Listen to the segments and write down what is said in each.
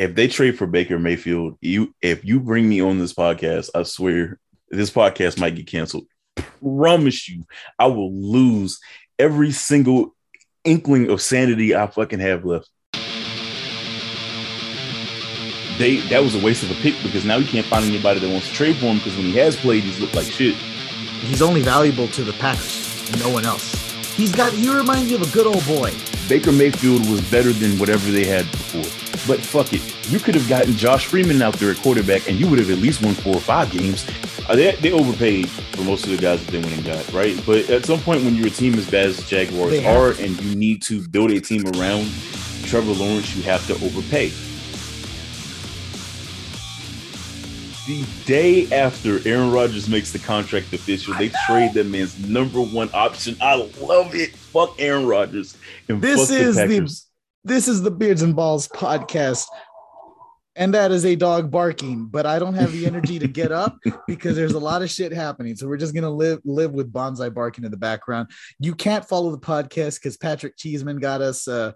if they trade for Baker Mayfield, you if you bring me on this podcast, I swear this podcast might get canceled. Promise you, I will lose every single inkling of sanity I fucking have left. They that was a waste of a pick because now you can't find anybody that wants to trade for him because when he has played, he's looked like shit. He's only valuable to the Packers, no one else. He's got he reminds me of a good old boy. Baker Mayfield was better than whatever they had before. But fuck it. You could have gotten Josh Freeman out there at quarterback and you would have at least won four or five games. Uh, they, they overpaid for most of the guys that they went and got, right? But at some point when you're a team as bad as the Jaguars They are and you need to build a team around Trevor Lawrence, you have to overpay. The day after Aaron Rodgers makes the contract official, they trade that man's number one option. I love it. Fuck Aaron Rodgers. And This fuck is the Packers. this is the Beards and Balls podcast. And that is a dog barking, but I don't have the energy to get up because there's a lot of shit happening. So we're just gonna live live with bonsai barking in the background. You can't follow the podcast because Patrick Cheeseman got us uh,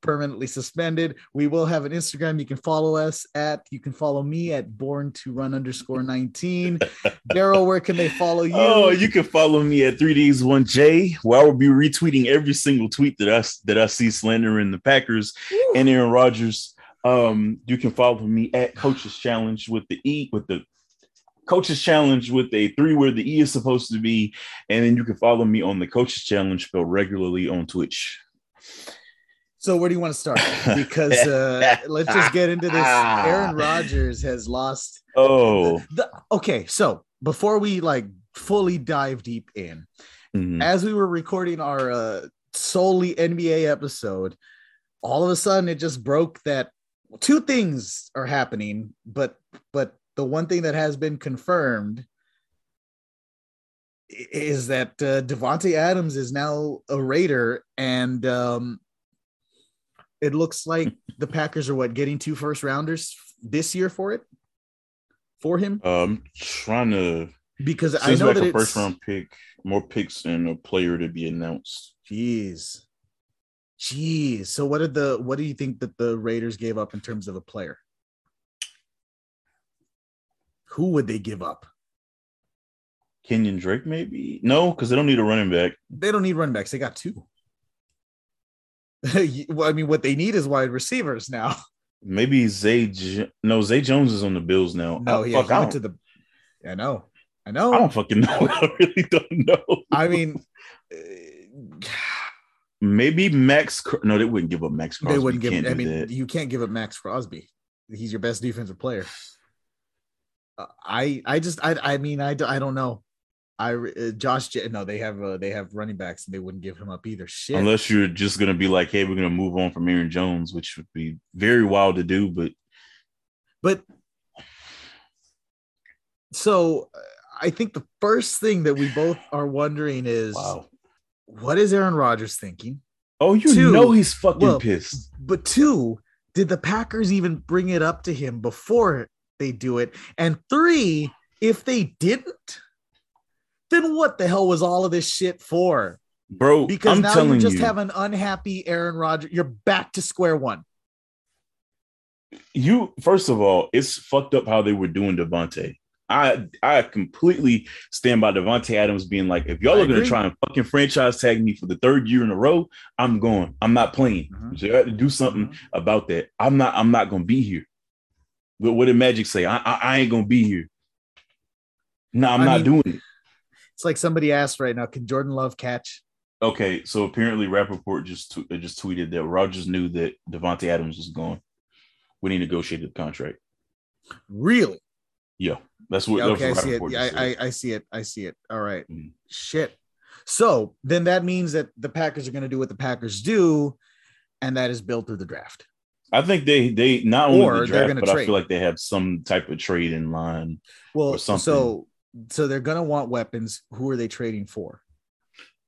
permanently suspended. We will have an Instagram. You can follow us at. You can follow me at born to run underscore nineteen. Daryl, where can they follow you? Oh, you can follow me at 3Ds1J, where I will be retweeting every single tweet that I that I see slandering the Packers and Aaron Rodgers. Um, you can follow me at Coaches Challenge with the E with the Coaches Challenge with a three where the E is supposed to be, and then you can follow me on the Coaches Challenge spelled regularly on Twitch. So where do you want to start? Because uh, let's just get into this. Aaron Rodgers has lost. Oh, The, okay, so before we like fully dive deep in, mhm. as we were recording our uh, solely NBA episode, all of a sudden it just broke that two things are happening, but but the one thing that has been confirmed is that uh, Davante Adams is now a Raider, and um, it looks like the Packers are what getting two first rounders this year for it for him um, trying to because I know like that a first round pick, more picks and a player to be announced. Jeez. Jeez. So what did the what do you think that the Raiders gave up in terms of a player? Who would they give up? Kenyan Drake, maybe? No, because they don't need a running back. They don't need running backs. They got two. well, I mean, what they need is wide receivers now. Maybe Zay. J- no, Zay Jones is on the Bills now. No, I, yeah, fuck, he went to the. I know, I know. I don't fucking know. I really don't know. I mean, uh, Maybe Max. No, they wouldn't give up Max. Crosby. they wouldn't give. I mean, that. you can't give up Maxx Crosby. He's your best defensive player. Uh, I I just I I mean I, I don't know. I uh, Josh J- no they have uh, they have running backs and they wouldn't give him up either. Shit. Unless you're just gonna be like, hey, we're gonna move on from Aaron Jones, which would be very wild to do. But But so uh, I think the first thing that we both are wondering is wow. what is Aaron Rodgers thinking? Oh, you Two, know he's fucking well, pissed. But two, did the Packers even bring it up to him before they do it? And three, if they didn't, then what the hell was all of this shit for? Bro, Because I'm now telling you just you, have an unhappy Aaron Rodgers. You're back to square one. you first of all, it's fucked up how they were doing Davante. I I completely stand by Davante Adams being like, if y'all I are gonna try and fucking franchise tag me for the third year in a row, I'm going. I'm not playing. Mhm. So you have to do something about that. I'm not. I'm not gonna be here. But what did Magic say? I I, I ain't gonna be here. No, I'm I not mean- doing it. It's like somebody asked right now, can Jordan Love catch? Okay, so apparently Rapoport just tw- uh, just tweeted that Rodgers knew that Davante Adams was gone when he negotiated the contract. Really? Yeah, that's what. Yeah, okay, I that's what see it. Yeah, I. I, I see it. I see it. All right. Mhm. Shit. So then that means that the Packers are going to do what the Packers do, and that is build through the draft. I think they they not only Or the draft, but I feel like they have some type of trade in line. Well, Or something. so so they're going to want weapons. Who are they trading for?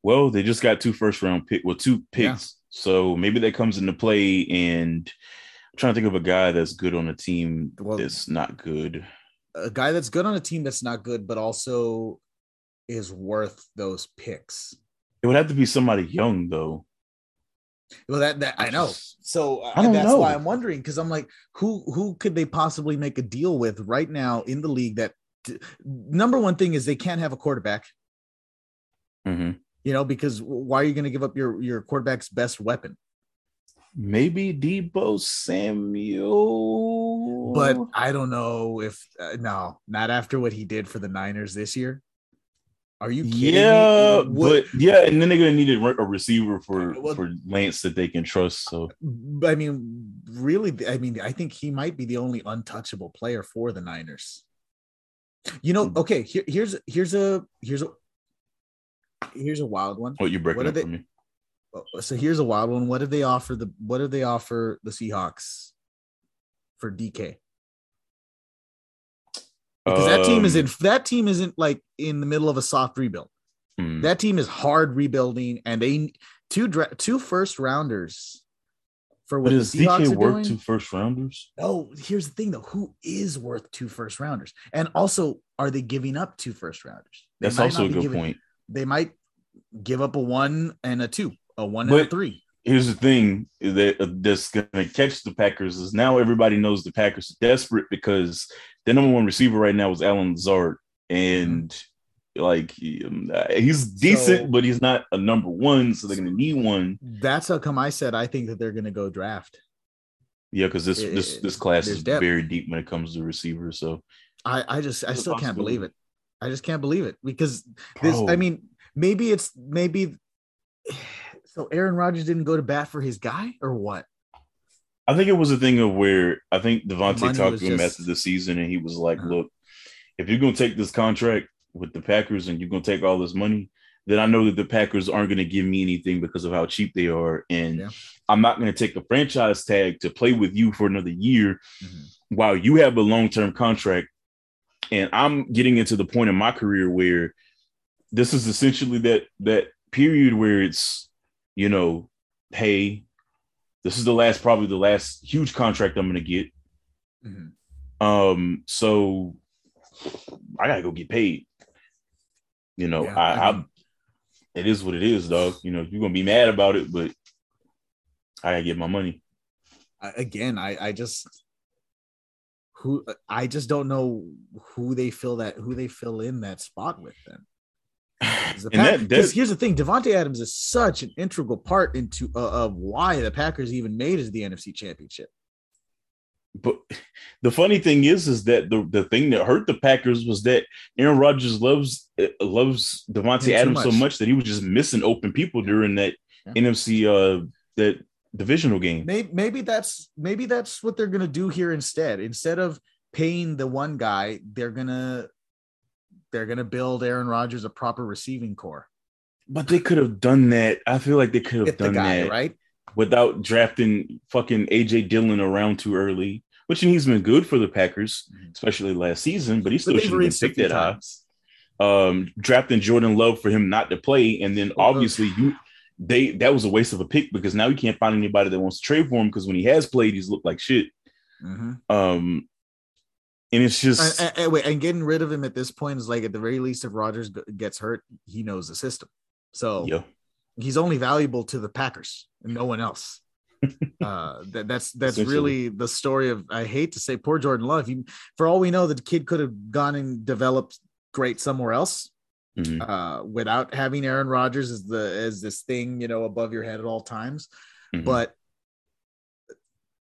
Well, they just got two first round pick, well, two Yeah. picks. So maybe that comes into play. And I'm trying to think of a guy that's good on a team Well- that's not good. A guy that's good on a team that's not good, but also is worth those picks. It would have to be somebody young though. Well, that that I know. So uh, I don't that's know. why I'm wondering because I'm like, who who could they possibly make a deal with right now in the league? That number one thing is they can't have a quarterback. Mhm. You know, because why are you going to give up your your quarterback's best weapon? Maybe Deebo Samuel, But I don't know if uh, no, not after what he did for the Niners this year. Are you kidding yeah, me? Would- but yeah, and then they're gonna need a, a receiver for Well- for Lance that they can trust. So I mean, really, I mean, I think he might be the only untouchable player for the Niners. You know, Hmm. okay, here, here's here's a here's a here's a wild one. what you breaking What up they- for me? So here's a wild one. What did they offer the what did they offer the Seahawks for DK? Because that team is Um, in that team isn't like in the middle of a soft rebuild. hmm. That team is hard rebuilding, and they two dra- two first rounders for what But does Seahawks DK work doing. two first rounders? No, here's the thing though. Who is worth two first rounders? And also, are they giving up two first rounders? They That's also a good giving- point. They might give up a one and a two, a one and a three. Here's the thing that uh, that's gonna catch the Packers is now everybody knows the Packers are desperate because the number one receiver right now is Allen Lazard, and like um, uh, he's decent, So- but he's not a number one, so they're gonna need one. That's how come I said I think that they're to go draft. Yeah, because this It- this this class is depth. very deep when it comes to receivers. So I I just I still can't believe it. I just can't believe it because this. Bro. I mean, maybe it's maybe. So Aaron Rodgers didn't go to bat for his guy, or what? I think it was a thing of where I think Davante Money talked to him just- after the season, and he was like, Uh-huh. "Look, if you're gonna take this contract with the Packers and you're gonna take all this money, then I know that the Packers aren't gonna give me anything because of how cheap they are, and Yeah. I'm not gonna take a franchise tag to play with you for another year Mhm. while you have a long term contract, and I'm getting into the point in my career where this is essentially that that period where it's you know, hey." This is the last, probably the last huge contract I'm going to get. Mhm. Um, so I gotta go get paid. You know, Yeah, I, I I, it is what it is, dog. You know, you're gonna be mad about it, but I gotta get my money. I, again, I I just who I just don't know who they fill that who they fill in that spot with. Then And that, because that here's the thing: Davante Adams is such an integral part into uh, of why the Packers even made it to the NFC Championship. But the funny thing is, is that the, the thing that hurt the Packers was that Aaron Rodgers loves uh, loves Davante Adams so much. much that he was just missing open people during that Yeah. NFC uh that divisional game. Maybe maybe that's maybe that's what they're gonna do here instead. Instead of paying the one guy, they're gonna they're gonna build Aaron Rodgers a proper receiving corps. But they could have done that. I feel like they could have done guy that right. without drafting fucking AJ Dillon around too early, which he's been good for the Packers, Mhm. especially last season, but he still should have been picked that high. Um, drafting Jordan Love for him not to play, and then obviously you they that was a waste of a pick because now you can't find anybody that wants to trade for him because when he has played, he's looked like shit. Mhm. Um, and it's just and, and- and getting rid of him at this point is like at the very least, if Rodgers gets hurt, he knows the system. So yeah, he's only valuable to the Packers and no one else. Uh, that, that's that's really the story of. I hate to say, poor Jordan Love. He, for all we know, the kid could have gone and developed great somewhere else Mhm. uh, without having Aaron Rodgers as the as this thing you know above your head at all times. Mhm. But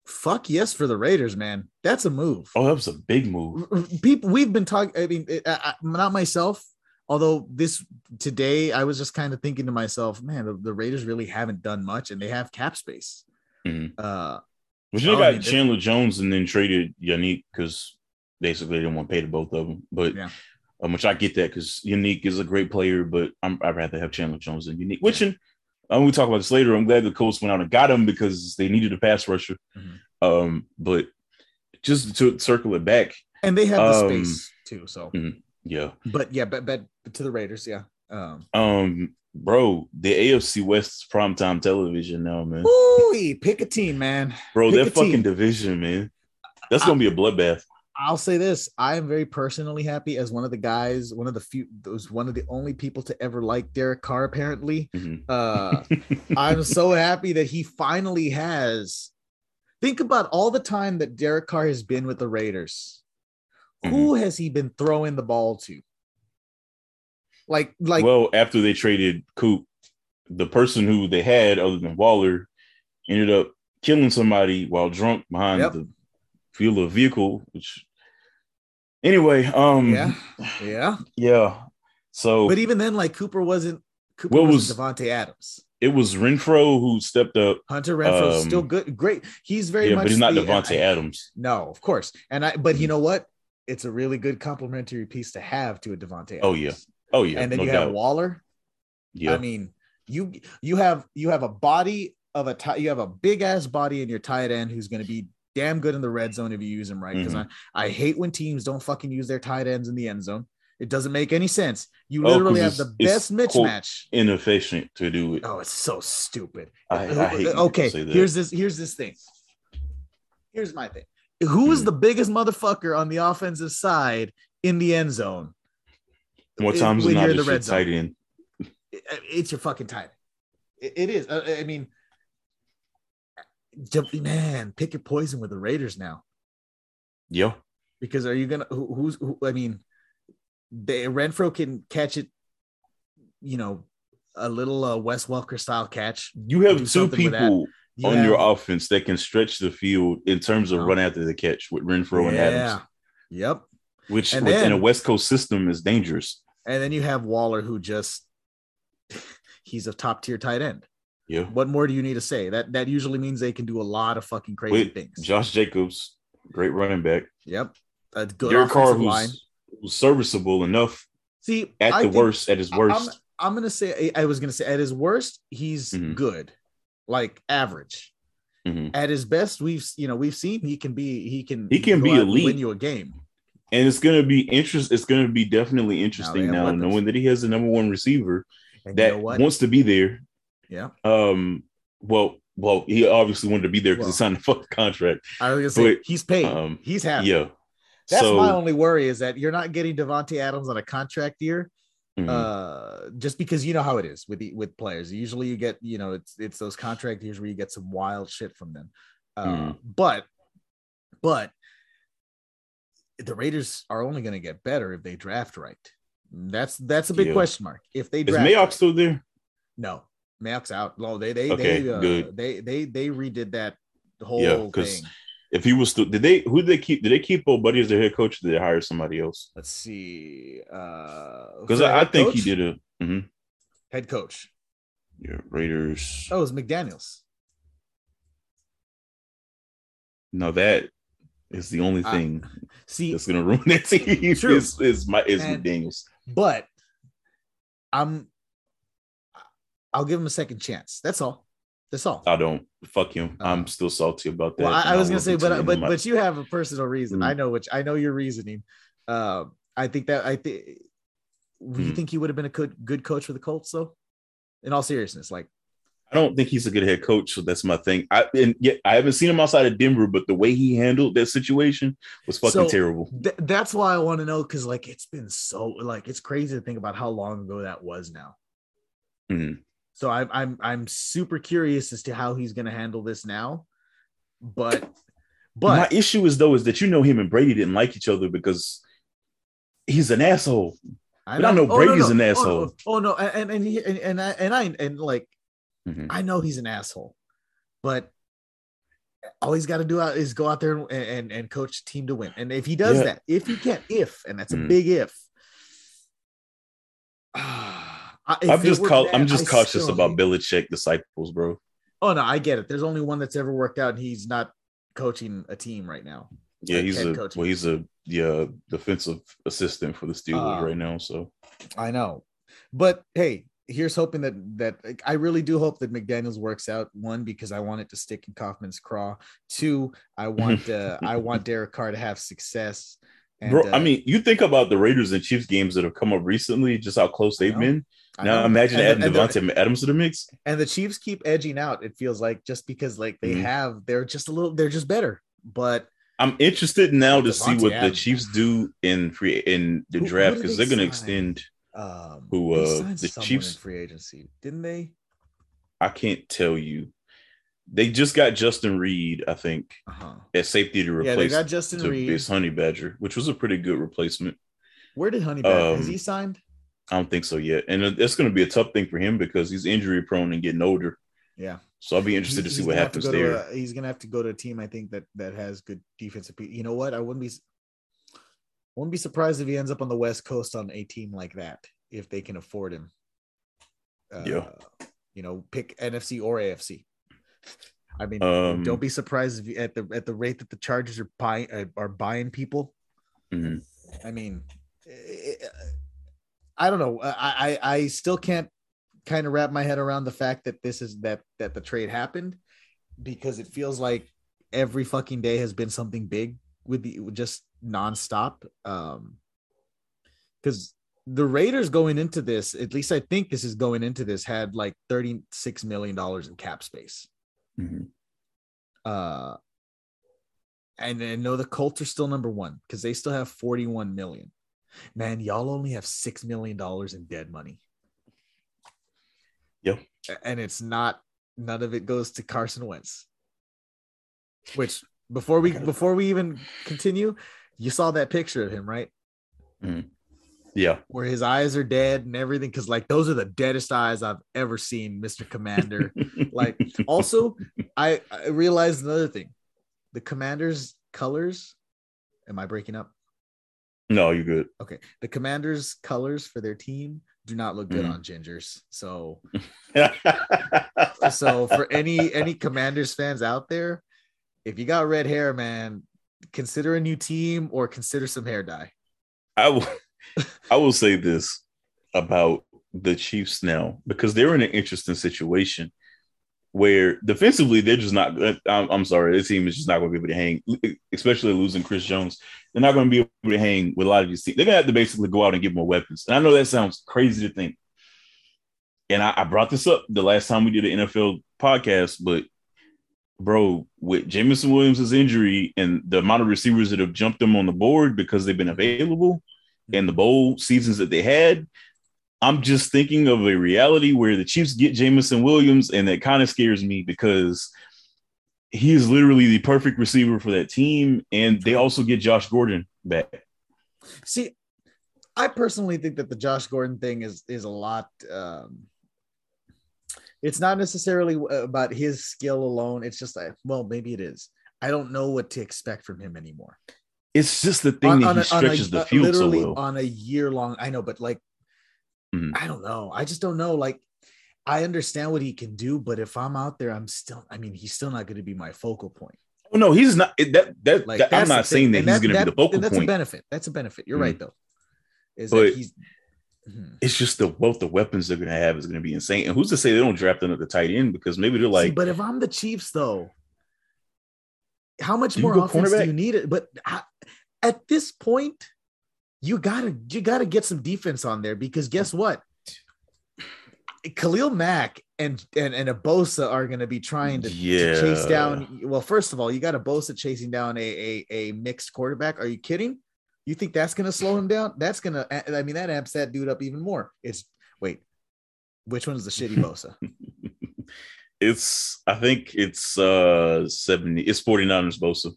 fuck yes for the Raiders, man. That's a move oh, that was a big move. people we've been talking i mean it- I, I- not myself although this today i was just kind of thinking to myself man the, the raiders really haven't done much and they have cap space Mhm. uh But you know, I got Chandler Jones and then traded Yannick because basically they didn't want to pay to both of them. But Yeah. um, which I get that because Yannick is a great player, but I'm, I'd rather have Chandler Jones than Yannick. Which, and um, we talk about this later. I'm glad the Colts went out and got him because they needed a pass rusher. Mhm. Um, but just to circle it back, and they have the Um, space too so yeah, but yeah but, but to the raiders yeah um um, bro, the AFC West is primetime television now, man. ooh, pick a team man Bro, pick that fucking team. division, man. That's gonna be a bloodbath. I'll say this: I am very personally happy as one of the guys, one of the few, those one of the only people to ever like Derek Carr. Apparently, Mhm. uh, I'm so happy that he finally has. Think about all the time that Derek Carr has been with the Raiders. Who has he been throwing the ball to? Like, like, well, after they traded Coop, the person who they had other than Waller ended up killing somebody while drunk behind Yep. the wheel of a vehicle. Which, anyway, um, yeah, yeah. yeah. So But even then, like Cooper wasn't. Cooper What was Davante Adams? it was Renfrow who stepped up. Hunter Renfrow's Um, still good, great. He's very Yeah, much. but he's not Davante Adams. No, of course. And I, but you know what? It's a really good complimentary piece to have to a Davante. Oh, yeah. Oh yeah, and then no you doubt. have Waller. yeah, I mean, you you have you have a body of a tight, you have a big ass body in your tight end who's going to be damn good in the red zone if you use him right. Because Mhm. I I hate when teams don't fucking use their tight ends in the end zone. It doesn't make any sense. You Oh, literally have the best mismatch. inefficient to do it. Oh, it's so stupid. I- I hate okay, here's this. Here's this thing. Here's my thing. Who is Mhm. the biggest motherfucker on the offensive side in the end zone? More it- times when than you're in the red tight end. It- It's your fucking tight. It, it is. Uh, I mean, man, pick your poison with the Raiders now. Yeah, Because are you gonna? Who, who's? Who, I mean, they Renfrow can catch it. You know, a little uh, Wes Welker style catch. you have two something with that. people You on have- your offense that can stretch the field in terms of Oh. run after the catch with Renfrow and. Adams, Yep. which And then- a West Coast system is dangerous. And then you have Waller, who just he's a top tier tight end. Yeah, What more do you need to say? That that usually means they can do a lot of fucking crazy with things. Josh Jacobs, great running back. Yep. A good Derek Carr, who's, line. who's serviceable enough See, at I the worst, at his worst. I'm, I'm gonna say I was gonna say at his worst, he's Mhm. good, like average. Mhm. At his best, we've you know we've seen he can be he can He can be elite. win you a game. And it's gonna be interest. It's gonna be definitely interesting have now, knowing that he has the number one receiver And that you know what? wants to be there. yeah, Um, well, well, he obviously wanted to be there because Well. he signed a fucking contract. I was gonna say but, he's paid. um, he's happy. Yeah. That's so, my only worry is that you're not getting Davante Adams on a contract year. mhm. uh just because you know how it is with the with players usually you get you know it's it's those contract years where you get some wild shit from them uh Mhm. but but the raiders are only going to get better if they draft right that's that's a big Yeah. question mark if they draft is Mayock right. still there? no Mayock's out no they they Okay, they uh, good. they they they redid that whole Yeah, thing If he was still, did they? Who did they keep? Did they keep old buddy as their head coach? Or did they hire somebody else? let's see uh Because for I, I think he did a mhm. head coach yeah, Raiders. oh it was mcdaniels No, that is the only I- thing see that's gonna ruin that team. True. Is is my is And- McDaniels. but I'm I'll give him a second chance. That's all. That's all. I don't fuck him. Uh, I'm still salty about that. well, I, I was will gonna say, but but my- but you have a personal reason. Mm. I know which I know your reasoning. Uh, I think that I think. Do you Mm. think he would have been a good good coach for the Colts though? In all seriousness, like I don't think he's a good head coach, so that's my thing. I and yet I haven't seen him outside of Denver, but the way he handled that situation was fucking So- terrible. th- that's why I want to know because like it's been so like it's crazy to think about how long ago that was now. Mhm. So I'm I'm I'm super curious as to how he's gonna handle this now. But but my issue is though is that you know him and Brady didn't like each other because he's an asshole. I But I know Oh, no, Brady's an Oh, no. asshole. Oh no, and and he, and and I and I and like Mhm. I know he's an asshole, but all he's got to do out is go out there and, and and coach the team to win. And if he does Yeah. that, if he can, if and that's a Mhm. big if. If I'm just were cau- that, I'm just I cautious about hate- Belichick disciples, bro. Oh no, I get it. There's only one that's ever worked out, and he's not coaching a team right now. Yeah, Like he's a coaching. well, he's a yeah defensive assistant for the Steelers Uh, right now. So I know, but hey, here's hoping that that like, I really do hope that McDaniel's works out. One, because I want it to stick in Kaufman's craw. Two, I want uh, I want Derek Carr to have success. And, bro, I uh, mean, you think about the Raiders and Chiefs games that have come up recently, just how close they've been. Now imagine And adding the- and the- Davante Adams to the mix. and the Chiefs keep edging out. It feels like just because like they Mhm. have, they're just a little, they're just better. But I'm interested now to Davante see what the Chiefs do in free in the Who- draft because they they're going to extend. Um, Who, uh, the Chiefs- free agency, didn't they? I can't tell you. They just got Justin Reid, I think, Uh-huh. at safety to replace. Yeah, they got Justin to Reid. Honey Badger, which was a pretty good replacement. Where did Honey Badger? Has Um, he signed? I don't think so yet, and it's going to be a tough thing for him because he's injury prone and getting older. Yeah. So I'll be interested He- to see what have to happens there. a- he's gonna have to go to a team I think that that has good defensive. You know what? I wouldn't be wouldn't be surprised if he ends up on the West Coast on a team like that if they can afford him. Uh, Yeah. You know, pick NFC or AFC. I mean, Um, don't be surprised if you, at the at the rate that the Chargers are buying uh, are buying people. Mhm. I mean, eh, I don't know. I I, I still can't kind of wrap my head around the fact that this is that that the trade happened because it feels like every fucking day has been something big with the just nonstop. Um, because the Raiders going into this, at least I think this is going into this, had like thirty six million dollars in cap space. Mhm. Uh, and I know the Colts are still number one because they still have 41 million. Man, y'all only have six million dollars in dead money. Yep. And it's not none of it goes to Carson Wentz. Which before we before we even continue, you saw that picture of him, right? Yeah, Where his eyes are dead and everything. Cause like those are the deadest eyes I've ever seen, Mr. Commander. like also I, I realized another thing the commanders colors am i breaking up no, you're good. okay the commanders colors for their team do not look good Mhm. on gingers so so for any any commanders fans out there if you got red hair man consider a new team or consider some hair dye I will, I will say this about the Chiefs now because they're in an interesting situation where defensively they're just not. I'm, I'm sorry, this team is just not going to be able to hang, especially losing Chris Jones. They're not going to be able to hang with a lot of these teams. They're going to have to basically go out and get more weapons. And I know that sounds crazy to think. And I, I brought this up the last time we did an NFL podcast, but bro, with Jameson Williams' injury and the amount of receivers that have jumped them on the board because they've been available and the bowl seasons that they had, I'm just thinking of a reality where the Chiefs get Jameson Williams, and that kind of scares me because he is literally the perfect receiver for that team. And they also get Josh Gordon back. see i personally think that the josh gordon thing is is a lot um it's not necessarily about his skill alone it's just like well maybe it is i don't know what to expect from him anymore It's just the thing that he stretches the uh, field so literally well. on a year long. I know, but like, Mhm. I don't know. I just don't know. Like, I understand what he can do, but if I'm out there, I'm still. I mean, he's still not going to be my focal point. Oh, no, he's not. That that, Like, that- I'm not saying that thing. he's going to be the focal and that's point. a benefit. That's a benefit. You're Mhm. right, though. Is But- that he's. Mhm. It's just the wealth of weapons they're going to have is going to be insane. And who's to say they don't draft another tight end because maybe they're See, like, but if I'm the Chiefs, though, how much more offense do you need? It, but how- at this point, you gotta you gotta get some defense on there because guess what? Khalil Mack and and and a Bosa are going to be trying to, to chase down. Well, first of all, you got a Bosa chasing down a, a a mixed quarterback. Are you kidding? You think that's going to slow him down? That's going to. I mean, that amps that dude up even more. It's wait, which one's the shitty Bosa? it's, I think it's uh 70, it's 49ers Bosa.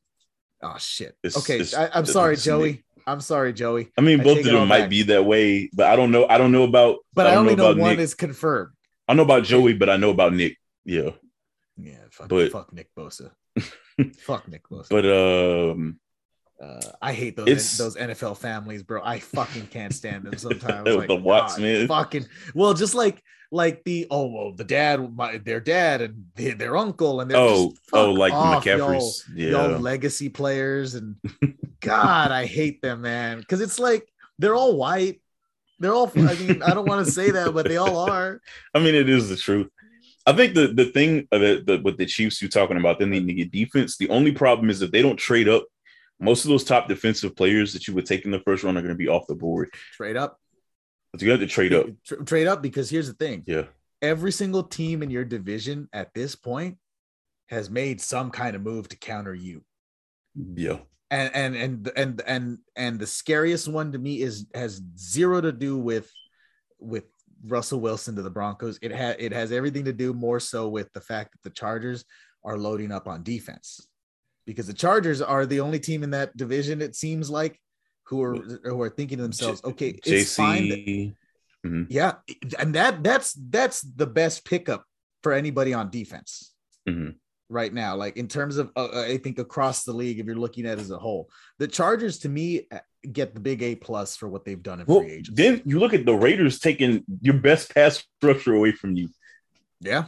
Oh shit. It's- okay, it's- I, I'm sorry, Joey. I'm sorry, Joey. I mean, I both of them might back. be that way, but I don't know. I don't know about, But I, don't only know, about one Nick. is confirmed. I know about Joey, but I know about Nick. Yeah. Yeah, fuck, But- fuck Nick Bosa. fuck Nick Bosa. But um uh, I hate those It's- those NFL families, bro. I fucking can't stand them sometimes. The like, Watts, God, man. Fucking well, just like like the oh well, the dad, my, their dad, and their, their uncle, and oh just, oh like off, McCaffreys. Y'all, yeah. legacy players, and God, I hate them, man, because it's like they're all white. They're all. I mean, I don't want to say that, but they all are. I mean, it is the truth. I think the the thing the, the, with the Chiefs you're talking about, them needing to get defense. The only problem is if they don't trade up, most of those top defensive players that you would take in the first round are going to be off the board. Trade up. But you have to trade up. Tra- trade up because here's the thing. Yeah. every single team in your division at this point has made some kind of move to counter you. Yeah. And and and and and and the scariest one to me is has zero to do with with Russell Wilson to the Broncos. It had it has everything to do more so with the fact that the Chargers are loading up on defense because the Chargers are the only team in that division. It seems like who are who are thinking to themselves, okay, it's JC. fine. that- Mhm. yeah, and that that's that's the best pickup for anybody on defense Mhm. right now. Like in terms of, uh, uh, I think across the league, if you're looking at it as a whole, the Chargers to me uh, get the big A plus for what they've done in Well, free agency. then you look at the Raiders taking your best pass rusher away from you. yeah,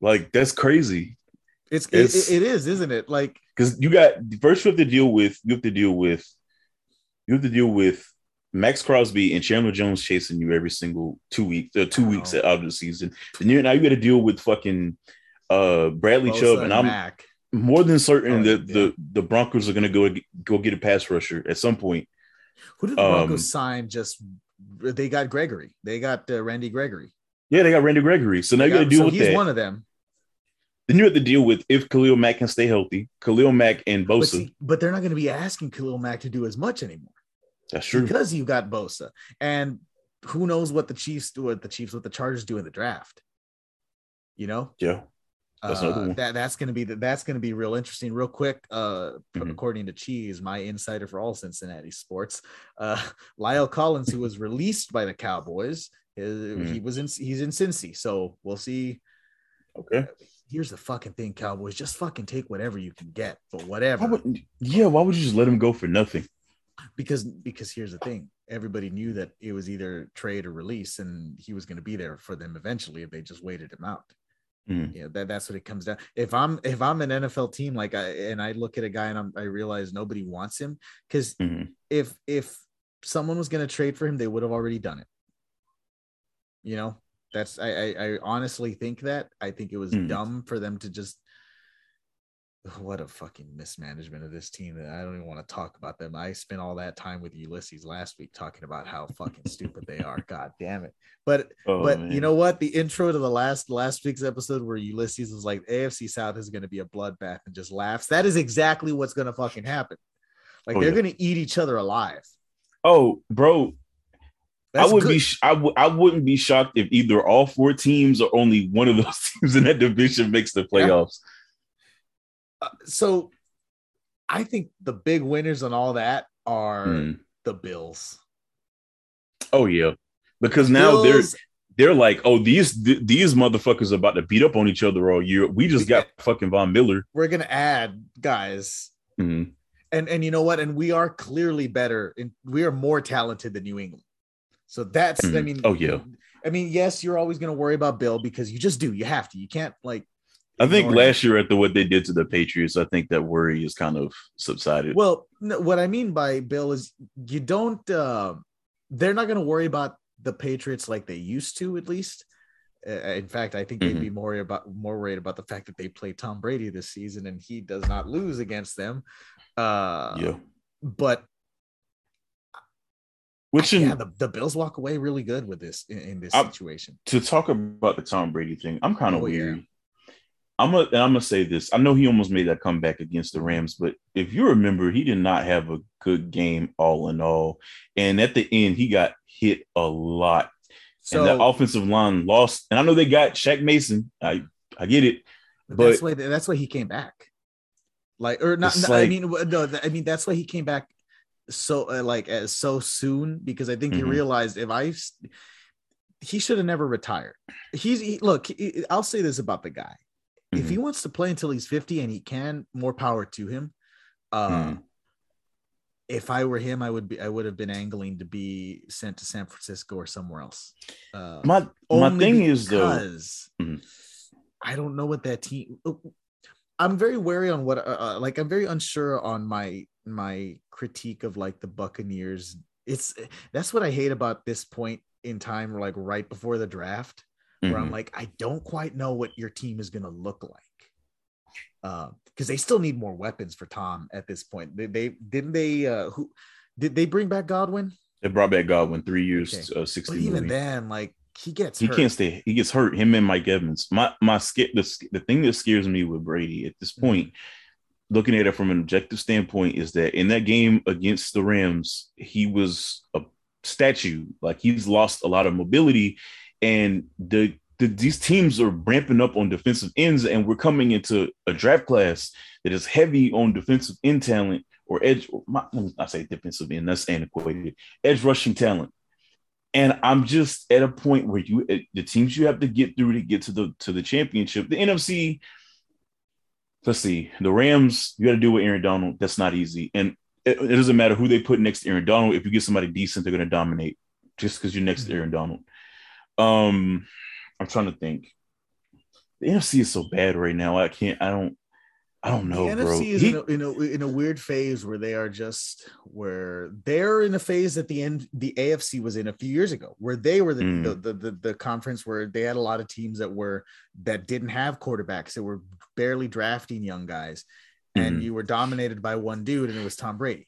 Like that's crazy. It's, It's- it, it is, isn't it? Like Because you got first you have to deal with you have to deal with you have to deal with Maxx Crosby and Chandler Jones chasing you every single two weeks, uh, two weeks out of the season. And you now you got to deal with fucking uh Bradley Bosa Chubb, and I'm Mac. more than certain Oh, that yeah. the the Broncos are going to go go get a pass rusher at some point. Who did the um, Broncos sign? Just they got Gregory. They got uh, Randy Gregory. Yeah, they got Randy Gregory, so now you got to deal so with he's that. one of them. Then you have to deal with if Khalil Mack can stay healthy, Khalil Mack and But, Bosa. see, but they're not going to be asking Khalil Mack to do as much anymore. That's true. because you've got Bosa, and who knows what the Chiefs do, what the Chiefs, what the Chargers do in the draft. You know, yeah, That's Uh, that that's gonna be that's gonna be real interesting. Real quick, uh, Mhm. according to Cheese, my insider for all Cincinnati sports, uh, La'el Collins, who was released by the Cowboys, his- Mm-hmm. he was in he's in Cincy, so we'll see. okay. Here's the fucking thing, Cowboys, just fucking take whatever you can get, but whatever. Why would, yeah, why would you just let him go for nothing? because because here's the thing everybody knew that it was either trade or release and he was going to be there for them eventually if they just waited him out Mhm. yeah that, that's what it comes down if i'm if i'm an nfl team like i and i look at a guy and I'm, i realize nobody wants him because Mhm. if if someone was going to trade for him they would have already done it you know that's I, I i honestly think that i think it was Mhm. dumb for them to just what a fucking mismanagement of this team that I don't even want to talk about them. I spent all that time with Ulysses last week talking about how fucking stupid they are. God damn it. But Oh, but man. you know what? The intro to the last last week's episode where Ulysses was like AFC South is going to be a bloodbath and just laughs. That is exactly what's going to fucking happen. Like Oh, they're yeah. going to eat each other alive. oh, bro, That's I would good. be I w- I wouldn't be shocked if either all four teams or only one of those teams in that division makes the playoffs. Uh, so I think the big winners on all that are Mhm. the Bills. Oh yeah, because now Bills, they're they're like, oh these th- these motherfuckers are about to beat up on each other all year. We just got fucking Von Miller. we're going to add guys Mhm. and and you know what and we are clearly better and we are more talented than new england so that's i Mhm. mean Oh, yeah. i mean yes you're always going to worry about bill because you just do you have to you can't like I think last year after what they did to the Patriots, I think that worry is kind of subsided. well no, what i mean by bill is you don't uh, they're not going to worry about the patriots like they used to at least uh, in fact, I think they'd Mm-hmm. be more about more worried about the fact that they play Tom Brady this season and he does not lose against them. Uh, yeah, but which ah, in, yeah, the, the Bills walk away really good with this in, in this I- situation. to talk about the Tom Brady thing, I'm kind of Oh, yeah. I'm gonna and I'm gonna say this. I know he almost made that comeback against the Rams, but if you remember, he did not have a good game all in all. And at the end, he got hit a lot. So and the offensive line lost. And I know they got Shaq Mason. I I get it. that's but- why that's why he came back. Like or not? It's no, I mean, no. I mean that's why he came back so uh, like as so soon because I think he Mhm. realized if I he should have never retired. He's he, look. he- I'll say this about the guy: if Mhm. he wants to play until he's fifty and he can, more power to him. Uh, Mhm. If I were him, I would be. I would have been angling to be sent to San Francisco or somewhere else. Uh, My my thing is though, Mhm. I don't know what that team. I'm very wary on what, uh, uh, like, I'm very unsure on my my critique of like the Buccaneers. It's that's what I hate about this point in time, like right before the draft, where I'm Mhm. like, I don't quite know what your team is going to look like. Because they still need more weapons for Tom at this point. They, they didn't they uh who did they bring back Godwin? they brought back Godwin three years, Okay. uh, sixty But even million. then, like he gets he hurt. can't stay. He gets hurt. Him and Mike Evans. My my sca- the, the thing that scares me with Brady at this Mm-hmm. point looking at it from an objective standpoint, is that in that game against the Rams, he was a statue. Like he's lost a lot of mobility, and the, the these teams are ramping up on defensive ends, and we're coming into a draft class that is heavy on defensive end talent or edge. Or my, I say defensive end. That's antiquated. Edge rushing talent. And I'm just at a point where you the teams you have to get through to get to the to the championship. The NFC, let's see, the Rams, you got to do with Aaron Donald. That's not easy. And it, it, doesn't matter who they put next to Aaron Donald. If you get somebody decent, they're going to dominate just because you're next to Aaron Donald. Um, I'm trying to think. The NFC is so bad right now. I can't. I don't. I don't know, the bro. NFC is he, in, a, in, a, in a weird phase where they are just where they're in a phase that the end the AFC was in a few years ago, where they were the, mm. the, the, the, the conference where they had a lot of teams that were that didn't have quarterbacks that were barely drafting young guys, and mm. you were dominated by one dude, and it was Tom Brady.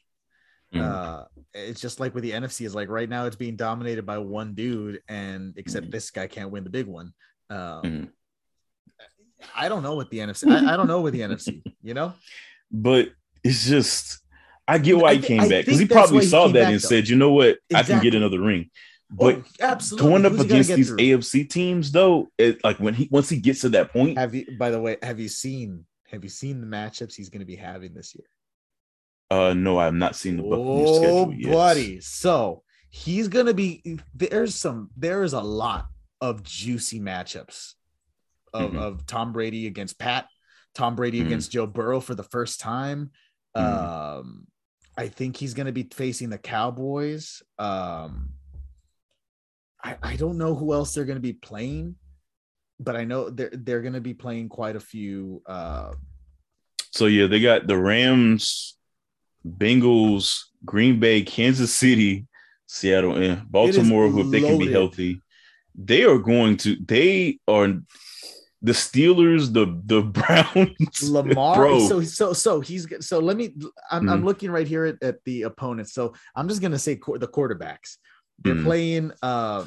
Mm. Uh, it's just like with the NFC is like right now it's being dominated by one dude, and except this guy can't win the big one. Um, I don't know what the NFC. I, I don't know what the NFC. You know, but it's just I get why he came back because he probably saw that and though. said, "You know what? Exactly. I can get another ring." But oh, absolutely. going up Who's against these through? AFC teams, though, it, like when he once he gets to that point. Have you? By the way, have you seen? Have you seen the matchups he's going to be having this year? Uh, no, I have not seen the Buccaneers oh, schedule yet. buddy. So he's going to be. There's some. There is a lot of juicy matchups of, mm-hmm. of Tom Brady against Pat, Tom Brady mm-hmm. against Joe Burrow for the first time. Mm-hmm. Um, I think he's going to be facing the Cowboys. Um, I, I don't know who else they're going to be playing, but I know they're they're going to be playing quite a few. Uh, so yeah, they got the Rams, Bengals, Green Bay, Kansas City, Seattle, and Baltimore. Who, if they can be healthy, they are going to. They are the Steelers, the the Browns, Lamar. Bro. So so so he's so let me. I'm, mm. I'm looking right here at, at, the opponents. So I'm just gonna say the quarterbacks. They're mm. playing. uh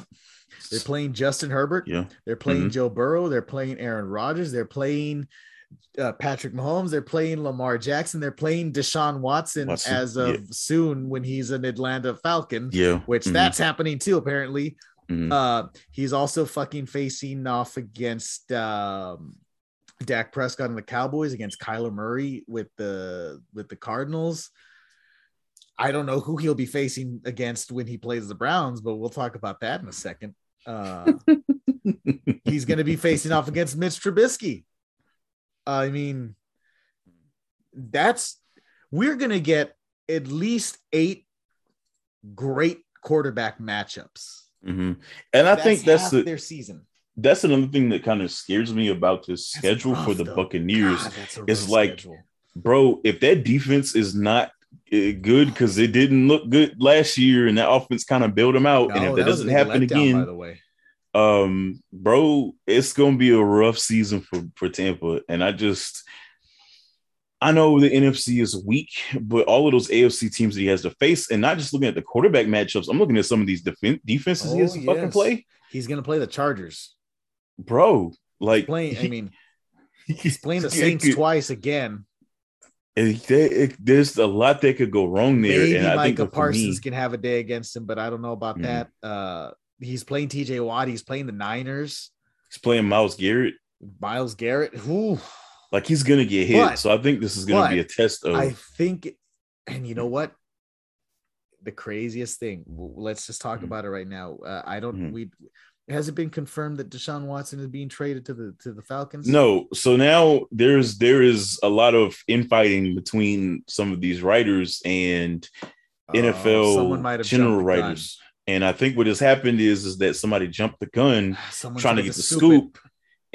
They're playing Justin Herbert. Yeah. They're playing mm-hmm. Joe Burrow. They're playing Aaron Rodgers. They're playing uh, Patrick Mahomes. They're playing Lamar Jackson. They're playing Deshaun Watson, Watson. as of yeah. soon when he's an Atlanta Falcon. Yeah. Which mm-hmm. that's happening too, apparently. Mm-hmm. Uh, he's also fucking facing off against um, Dak Prescott and the Cowboys against Kyler Murray with the with the Cardinals. I don't know who he'll be facing against when he plays the Browns, but we'll talk about that in a second. Uh, he's going to be facing off against Mitch Trubisky. I mean, that's we're going to get at least eight great quarterback matchups Mm-hmm. And I that's think that's the, their season. That's another thing that kind of scares me about this that's schedule rough, for the though. Buccaneers. God, is like, schedule. bro, if that defense is not eh, good because it didn't look good last year, and that offense kind of built them out, no, and if that, that doesn't happen again, by the way, um, bro, it's gonna be a rough season for for Tampa, and I just I know the NFC is weak, but all of those AFC teams that he has to face, and not just looking at the quarterback matchups, I'm looking at some of these def- defenses oh, he has to yes. fucking play. He's gonna play the Chargers, bro. Like he's playing, I mean, he's playing the Saints twice again. It, it, there's a lot that could go wrong there. Maybe and I Micah think Parsons me, can have a day against him, but I don't know about mm that. Uh, he's playing TJ Watt. He's playing the Niners. He's playing Myles Garrett. Myles Garrett. Ooh. Like he's gonna get hit. But, so I think this is gonna be a test of. I think, and you know what? The craziest thing. Let's just talk mm-hmm. about it right now. Uh, I don't. Mm-hmm. We has it been confirmed that Deshaun Watson is being traded to the to the Falcons? No. So now there's there is a lot of infighting between some of these writers and NFL general writers. And I think what has happened is is that somebody jumped the gun trying to get the scoop,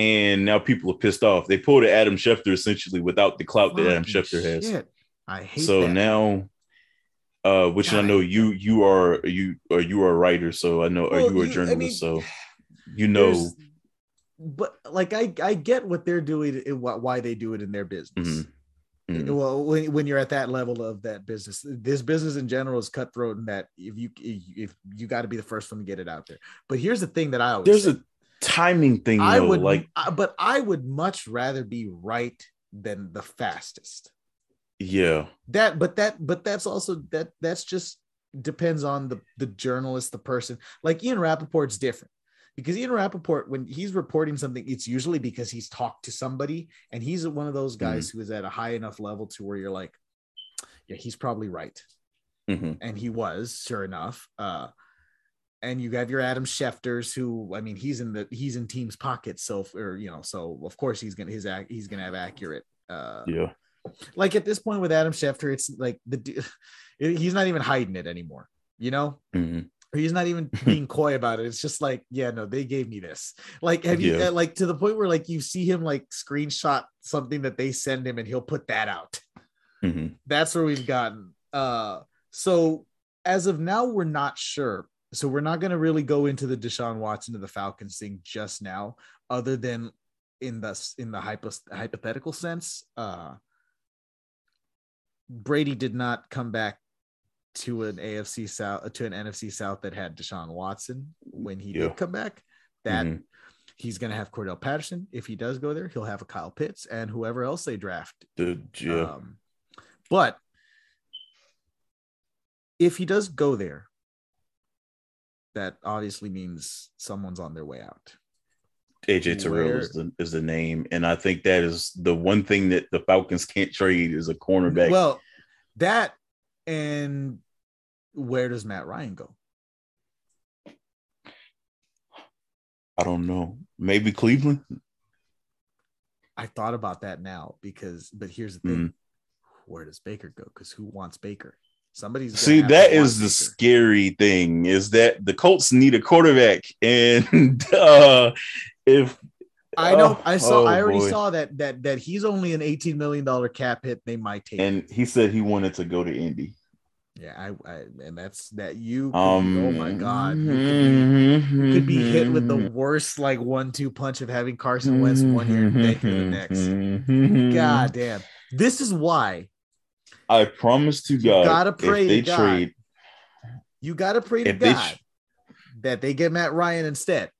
and now people are pissed off. They pulled Adam Schefter essentially without the clout that Adam Schefter has. I hate so that. now uh which God, I know you you are you or you are a writer, so I know well, or you are a journalist, I mean, so you know but like I I get what they're doing and why they do it in their business. Mm-hmm. Mm-hmm. Well, when, when you're at that level of that business, this business in general is cutthroat, and that if you if you got to be the first one to get it out there. But here's the thing that I always there's say. a timing thing. Though, I would like, but I would much rather be right than the fastest. Yeah. That, but that, but that's also that. That's just depends on the the journalist, the person. Like Ian Rapoport's different because Ian Rapoport, when he's reporting something, it's usually because he's talked to somebody, and he's one of those guys mm-hmm. who is at a high enough level to where you're like, yeah, he's probably right, mm-hmm. and he was sure enough. Uh, and you have your Adam Schefters, who I mean, he's in the he's in team's pockets, so or you know, so of course he's gonna his act he's gonna have accurate. Uh, yeah. Like at this point with Adam Schefter, it's like the he's not even hiding it anymore. You know, mm-hmm. he's not even being coy about it. It's just like, yeah, no, they gave me this. Like, have you yeah. Uh, like to the point where like you see him like screenshot something that they send him and he'll put that out. Mm-hmm. That's where we've gotten. Uh, so as of now, we're not sure so we're not going to really go into the Deshaun Watson to the Falcons thing just now, other than in the in the hypo, hypothetical sense. Uh, Brady did not come back to an AFC South to an NFC South that had Deshaun Watson when he yeah. did come back. That mm-hmm. he's going to have Cordarrelle Patterson if he does go there. He'll have a Kyle Pitts and whoever else they draft. The, yeah. Um, but if he does go there, that obviously means someone's on their way out. AJ Terrell is the is the name, and I think that is the one thing that the Falcons can't trade is a cornerback. Well, that and where does Matt Ryan go? I don't know. Maybe Cleveland. I thought about that now because, but here's the thing: mm-hmm. where does Baker go? Because who wants Baker? Somebody's see that is the scary thing is that the Colts need a quarterback, and uh, if I know oh, I saw oh I already boy. saw that that that he's only an eighteen million dollar cap hit. They might take, and he said he wanted to go to Indy. Yeah, I, I and that's that you. Um, oh my god, you could, be, you could, be, hit with the mm-hmm. worst like one-two punch of having Carson Wentz one year and Baker the next. Mm-hmm. God damn, this is why I promise to God, you gotta pray if they God. trade. You gotta pray to God they, that they get Matt Ryan instead.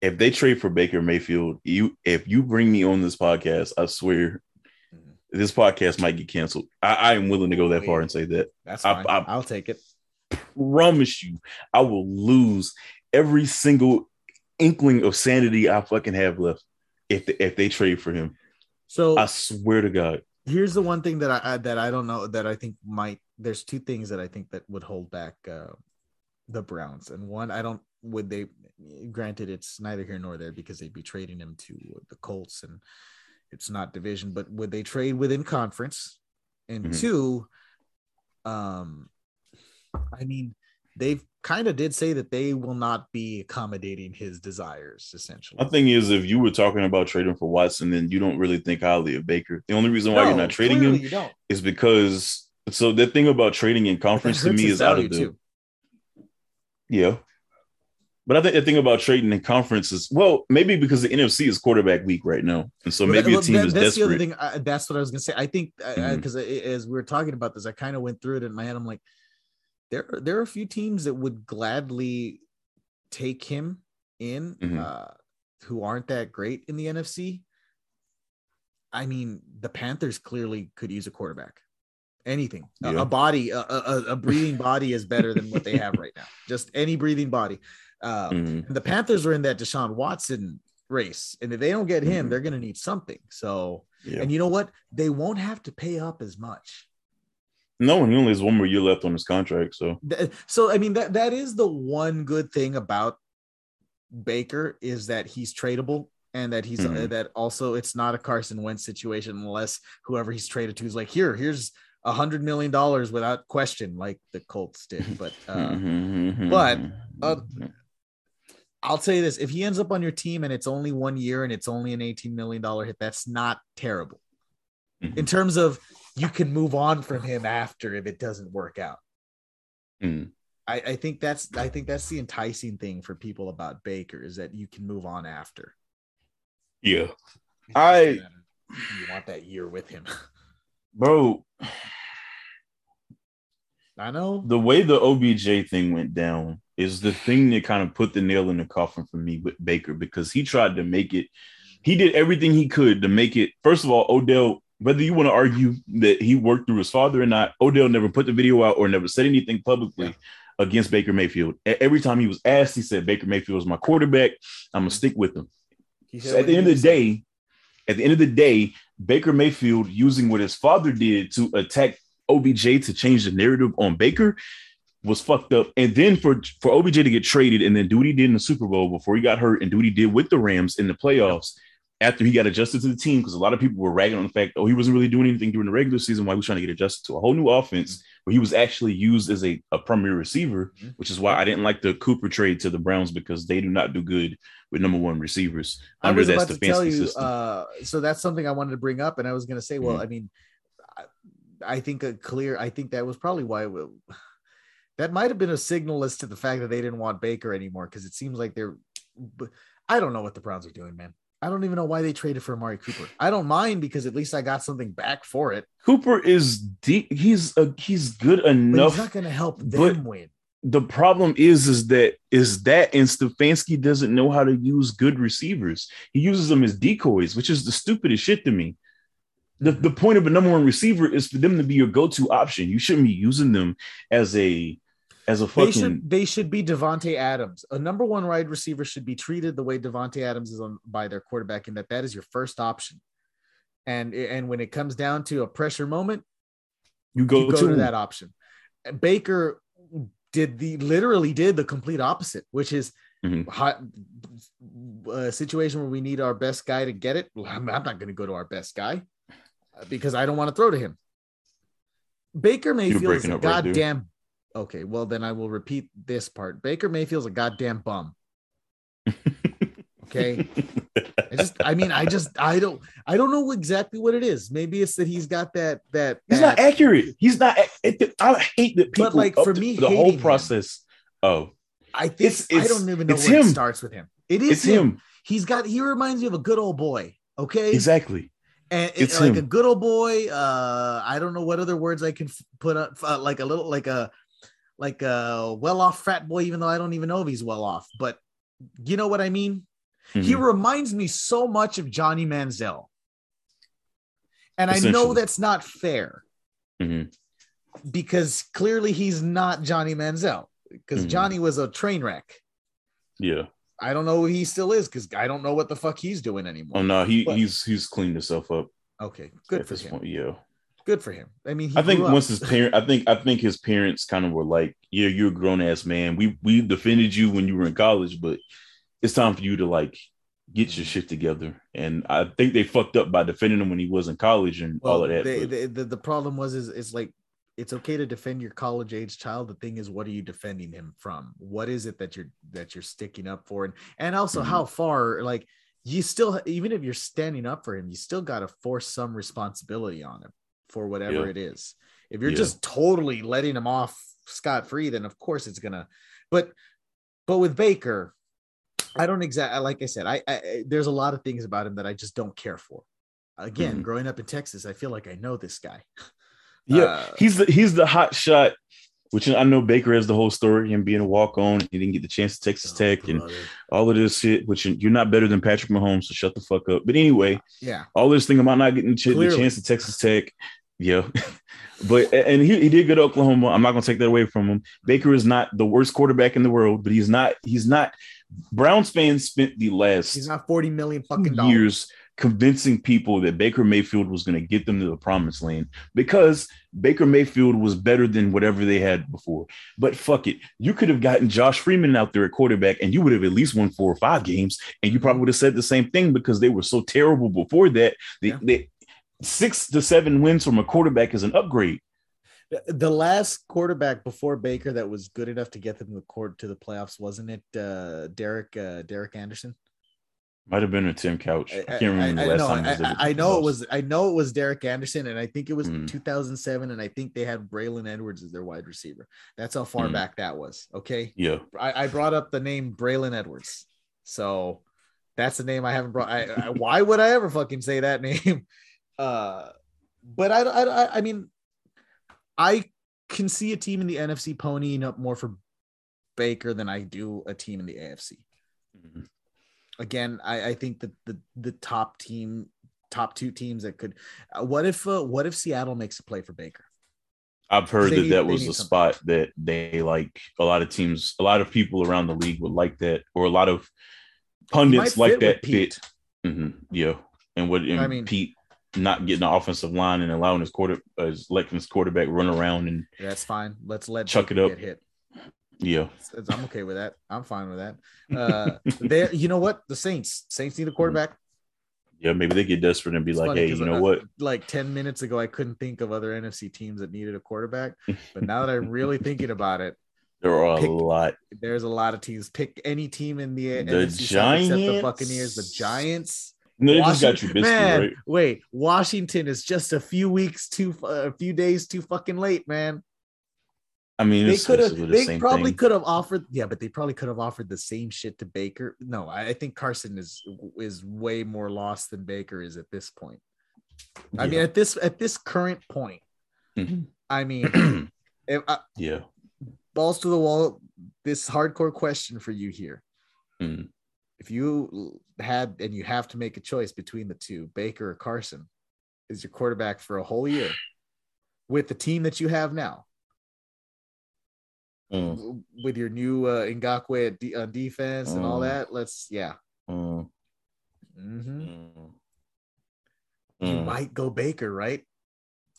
If they trade for Baker Mayfield, you if you bring me on this podcast, I swear mm-hmm. this podcast might get canceled. I, I am willing to go that far and say that. That's fine. I, I, will take it. Promise you, I will lose every single inkling of sanity I fucking have left if if they trade for him. So I swear to God here's the one thing that I that I don't know that I think might there's two things that I think that would hold back uh, the Browns, and one I don't would they granted it's neither here nor there because they'd be trading him to the Colts and it's not division, but would they trade within conference? And mm-hmm. two, um, I mean, they've kind of did say that they will not be accommodating his desires essentially. My thing is if you were talking about trading for Watson, then you don't really think highly of Baker. The only reason why no, you're not trading him is because so the thing about trading in conference to me is out of the too. yeah. But I think the thing about trading in conference is well, maybe because the NFC is quarterback week right now, and so maybe well, a team that, is that's desperate. The other thing. I, that's what I was gonna say. I think because mm-hmm. as we were talking about this, I kind of went through it in my head. I'm like, there there are a few teams that would gladly take him in mm-hmm. uh, who aren't that great in the NFC. I mean, the Panthers clearly could use a quarterback. Anything, yeah. a, a, body, a, a, a, breathing body is better than what they have right now. Just any breathing body. Uh, mm-hmm. The Panthers are in that Deshaun Watson race, and if they don't get him, mm-hmm. they're going to need something. So, yeah. and you know what? They won't have to pay up as much. No, and he only has one more year left on his contract. So, so I mean that that is the one good thing about Baker is that he's tradable and that he's mm-hmm. uh, that also it's not a Carson Wentz situation unless whoever he's traded to is like here, here's a hundred million dollars without question, like the Colts did. But uh, mm-hmm. but uh, I'll tell you this: if he ends up on your team and it's only one year and it's only an eighteen million dollar hit, that's not terrible. Mm-hmm. In terms of you can move on from him after if it doesn't work out. Mm. I, I think that's I think that's the enticing thing for people about Baker is that you can move on after. Yeah. I you want that year with him. Bro. I know. The way the OBJ thing went down is the thing that kind of put the nail in the coffin for me with Baker because he tried to make it he did everything he could to make it. First of all, Odell whether you want to argue that he worked through his father or not, Odell never put the video out or never said anything publicly. Yeah. Against Baker Mayfield. Every time he was asked, he said, Baker Mayfield is my quarterback. I'm going to stick with him. So at the end of the day, at the end of the day, Baker Mayfield using what his father did to attack OBJ to change the narrative on Baker was fucked up. And then for for OBJ to get traded and then do what he did in the Super Bowl before he got hurt and do what he did with the Rams in the playoffs after he got adjusted to the team, because a lot of people were ragging on the fact, oh, he wasn't really doing anything during the regular season. Why he was trying to get adjusted to a whole new offense where he was actually used as a, a premier receiver, mm-hmm. which is why I didn't like the Cooper trade to the Browns because they do not do good with number one receivers under I was that tell you, uh, so that's something I wanted to bring up, and I was going to say, well, mm-hmm. I mean, I, I, think a clear, I think that was probably why. That might have been a signal as to the fact that they didn't want Baker anymore because it seems like they're. I don't know what the Browns are doing, man. I don't even know why they traded for Amari Cooper. I don't mind because at least I got something back for it. Cooper is deep. He's a, he's good enough. he's not going to help them win. The problem is, is that is that and Stefanski doesn't know how to use good receivers. He uses them as decoys, which is the stupidest shit to me. The, mm-hmm. the point of a number one receiver is for them to be your go-to option. You shouldn't be using them as a as a fucking. They should, they should be Davante Adams. A number one wide receiver should be treated the way Davante Adams is on by their quarterback, in that that is your first option. And and when it comes down to a pressure moment, you go, you go to, to that option. Baker did the literally did the complete opposite, which is mm-hmm. hot, a situation where we need our best guy to get it. Well, I'm, I'm not going to go to our best guy uh, because I don't want to throw to him. Baker Mayfield is a goddamn Okay, well then I will repeat this part. Baker Mayfield's a goddamn bum. Okay. I just I mean I just I don't I don't know exactly what it is. Maybe it's that he's got that that He's that, not accurate. He's not I hate that people But like for me the whole process. Him, oh. I think it's, it's, I don't even know where him. it starts with him. It is him. him. He's got he reminds me of a good old boy. Okay. Exactly and it's like him. a good old boy. Uh, I don't know what other words I can put up. Uh, like a little, like a like a well-off frat boy, even though I don't even know if he's well off. But you know what I mean? Mm-hmm. He reminds me so much of Johnny Manziel. And I know that's not fair mm-hmm. because clearly he's not Johnny Manziel because mm-hmm. Johnny was a train wreck. Yeah. I don't know who he still is because I don't know what the fuck he's doing anymore. Oh no, he but, he's he's cleaned himself up. Okay, good for him. Point, yeah, good for him. I mean, I think once his parent, I think I think his parents kind of were like, "Yeah, you're a grown ass man. We we defended you when you were in college, but it's time for you to like get your shit together." And I think they fucked up by defending him when he was in college and well, all of that. They, they, the the problem was is it's like it's okay to defend your college age child. The thing is, what are you defending him from? What is it that you're that you're sticking up for? And and also mm-hmm. how far like you still even if you're standing up for him, you still got to force some responsibility on him for whatever yeah. it is. If you're yeah. just totally letting him off scot free, then of course it's gonna. But but with Baker, I don't exactly like I said. I, I, there's a lot of things about him that I just don't care for. Again, mm-hmm. growing up in Texas, I feel like I know this guy. Yeah, uh, he's the he's the hot shot which I know Baker has the whole story and being a walk on. He didn't get the chance to Texas oh, Tech and all of this shit, which you're not better than Patrick Mahomes, so shut the fuck up. But anyway, yeah, all this thing about not getting the, ch- the chance to Texas Tech. Yeah. but and he, he did good Oklahoma. I'm not gonna take that away from him. Baker is not the worst quarterback in the world, but he's not, he's not Browns fans spent the last he's not 40 million fucking years dollars convincing people that Baker Mayfield was going to get them to the promised land because Baker Mayfield was better than whatever they had before. But fuck it. You could have gotten Josh Freeman out there at quarterback and you would have at least won four or five games. And you probably would have said the same thing because they were so terrible before that. They, yeah. they six to seven wins from a quarterback is an upgrade. The last quarterback before Baker that was good enough to get them to the court to the playoffs, wasn't it uh, Derek uh, Derek Anderson? Might have been a Tim Couch. I can't remember I, I, the last time. I, I know it was. I know it was Derek Anderson, and I think it was mm. 2007, and I think they had Braylon Edwards as their wide receiver. That's how far mm. back that was. Okay. Yeah. I, brought up the name Braylon Edwards, so that's the name I haven't brought. I, why would I ever fucking say that name? Uh, but I, I, I mean, I can see a team in the NFC ponying up more for Baker than I do a team in the AFC. Mm-hmm again, I, I think that the the top team, top two teams that could. Uh, what if uh, what if Seattle makes a play for Baker? I've heard that need- that was a something. spot that they like. A lot of teams, a lot of people around the league would like that, or a lot of pundits like that fit. hmm Yeah, and what and I mean- Pete not getting the offensive line and allowing his quarter, uh, his letting his quarterback run around and That's fine. Let's let Chuck Baker it up. Get hit. Yeah, It's- I'm okay with that. I'm fine with that. Uh, there, you know what? The Saints, Saints need a quarterback. yeah. Maybe they get desperate and be It's like, hey, you know uh, what? Like 10 minutes ago, I couldn't think of other NFC teams that needed a quarterback. But now that I'm really thinking about it, There are pick- a lot. there's a lot of teams. Pick any team in the, The NFC South except the Buccaneers, the Giants. No, they just got Trubisky, man, right? wait, Washington is just a few weeks too, a few days too fucking late, man. I mean, They could have, the they probably could have offered, yeah, but they probably could have offered the same shit to Baker. No, I, I think Carson is is way more lost than Baker is at this point. I mean, at this at this current point, Mhm. I mean, if I, yeah, balls to the wall. This hardcore question for you here: Mhm. If you had and you have to make a choice between the two, Baker or Carson, is your quarterback for a whole year with the team that you have now, Mm, with your new uh, Ngakoue at de- on defense and all Mm. that. Let's yeah. mm, Mhm. mm, You mm. might go Baker, right?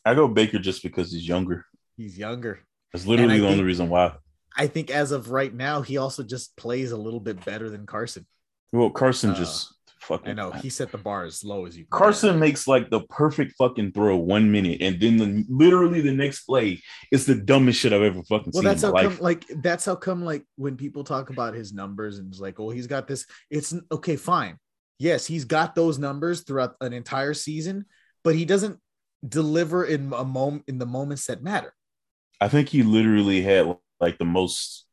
I go Baker just because he's younger. He's younger. That's literally the only reason why. I think as of right now, he also just plays a little bit better than Carson. Well, Carson Uh, just fucking. I know he set the bar as low as you. can. Carson makes like the perfect fucking throw one minute, and then the, literally the next play is the dumbest shit I've ever fucking Well, seen that's how my come. life. Like that's how come. Like when people talk about his numbers and it's like, oh, he's got this. It's okay, fine. Yes, he's got those numbers throughout an entire season, but he doesn't deliver in a moment in the moments that matter. I think he literally had like the most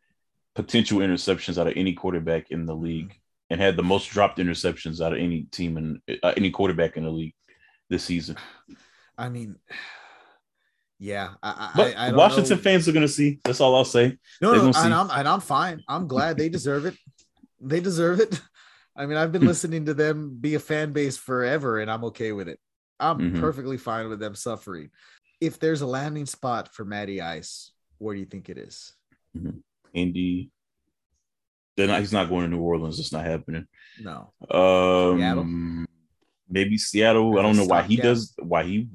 potential interceptions out of any quarterback in the league, and had the most dropped interceptions out of any team and uh, any quarterback in the league this season. I mean, yeah, I, But I, I don't Washington know. fans are gonna see. That's all I'll say. No, no, and. I'm and I'm fine. I'm glad they deserve it. They deserve it. I mean, I've been Hmm. listening to them be a fan base forever, and I'm okay with it. I'm Mhm. perfectly fine with them suffering. If there's a landing spot for Matty Ice, where do you think it is? Indy. They're not, he's not going to New Orleans. It's not happening. No, Um, Seattle? maybe Seattle. I don't know why he does. Why he?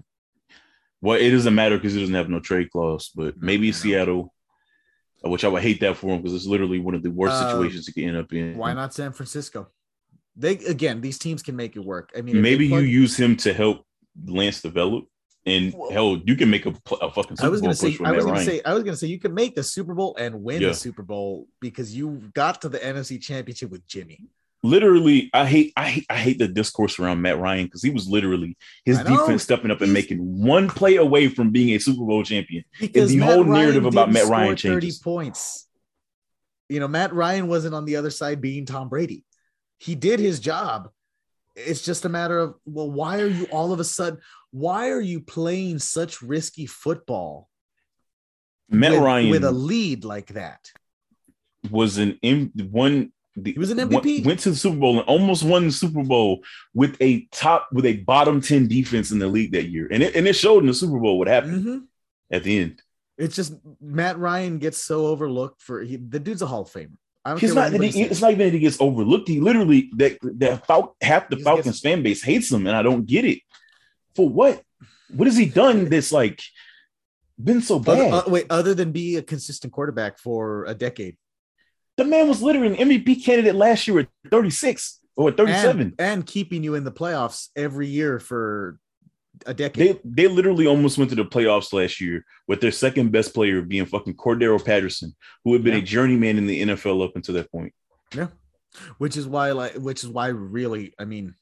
Well, it doesn't matter because he doesn't have no trade clause. But maybe Seattle, which I would hate that for him because it's literally one of the worst Uh, situations he could end up in. why not San Francisco? They again, these teams can make it work. I mean, Maybe you use him to help Lance develop, and Well- hell, you can make a, a fucking Super I was gonna say, push with I Matt was gonna Ryan. say, I was gonna say, you can make the Super Bowl and win Yeah. the Super Bowl because you got to the NFC Championship with Jimmy. literally, I hate, I hate, I hate the discourse around Matt Ryan because he was literally his I know. defense stepping up and He's- making one play away from being a Super Bowl champion. because the Matt whole Ryan narrative about didn't Matt score Ryan 30 points. You know, Matt Ryan wasn't on the other side being Tom Brady. He did his job. It's just a matter of, well, why are you all of a sudden, why are you playing such risky football Matt with, Ryan with a lead like that? was an M one. The, He was an MVP. Went, to the Super Bowl and almost won the Super Bowl with a top with a bottom ten defense in the league that year, and it and it showed in the Super Bowl what happened Mhm. at the end. It's just Matt Ryan gets so overlooked for he, the dude's a Hall of Famer. I don't He's care not. he- it's not even that he gets overlooked. He literally that that Fal- half the He Falcons gets- fan base hates him, and I don't get it. For what? What has he done that's like been so Other- bad? uh, wait, other than be a consistent quarterback for a decade. the man was literally an MVP candidate last year at 36 or 37. and, and keeping you in the playoffs every year for a decade. They they literally almost went to the playoffs last year with their second best player being fucking Cordarrelle Patterson, who had been Yeah. a journeyman in the NFL up until that point. yeah. Which is why like which is why really, I mean,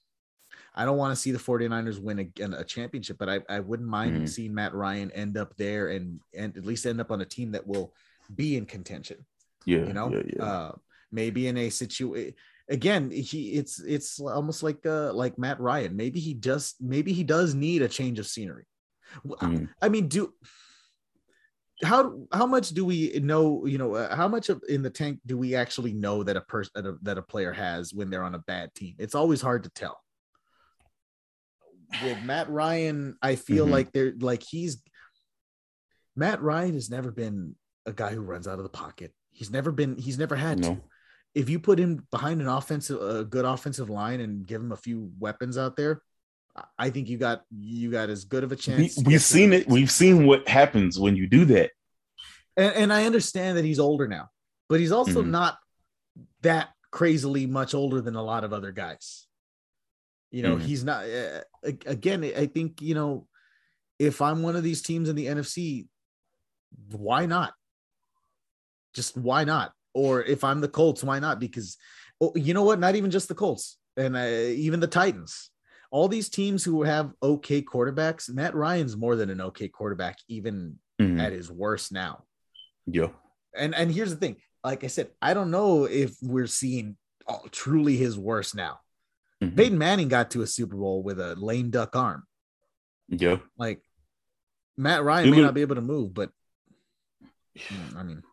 I don't want to see the 49ers win a, a championship, but I, I wouldn't mind Mhm. seeing Matt Ryan end up there and and at least end up on a team that will be in contention. Yeah, you know yeah, yeah. uh maybe in a situation again he it's it's almost like uh like matt ryan maybe he just maybe he does need a change of scenery I- Mhm. i mean do how how much do we know you know uh, how much of in the tank do we actually know that a person that a, that a player has when they're on a bad team it's always hard to tell with Matt Ryan, I feel Mhm. like they're like he's Matt Ryan has never been a guy who runs out of the pocket. He's never been. He's never had to. If you put him behind an offensive, a good offensive line, and give him a few weapons out there, I- think you got you got as good of a chance. to we've seen it. We've seen what happens when you do that. and, and I understand that he's older now, but he's also Mhm. not that crazily much older than a lot of other guys. You know, Mhm. he's not. Uh, again, I think you know, if I'm one of these teams in the NFC, why not? Just why not? Or if I'm the Colts, why not? Because oh, you know what? Not even just the Colts, and uh, even the Titans. All these teams who have okay quarterbacks, Matt Ryan's more than an okay quarterback, even Mhm. at his worst now Yeah. and and here's the thing like i said i don't know if we're seeing oh, truly his worst now Mhm. peyton manning got to a super bowl with a lame duck arm Yeah. like matt ryan He may not be able to move but i mean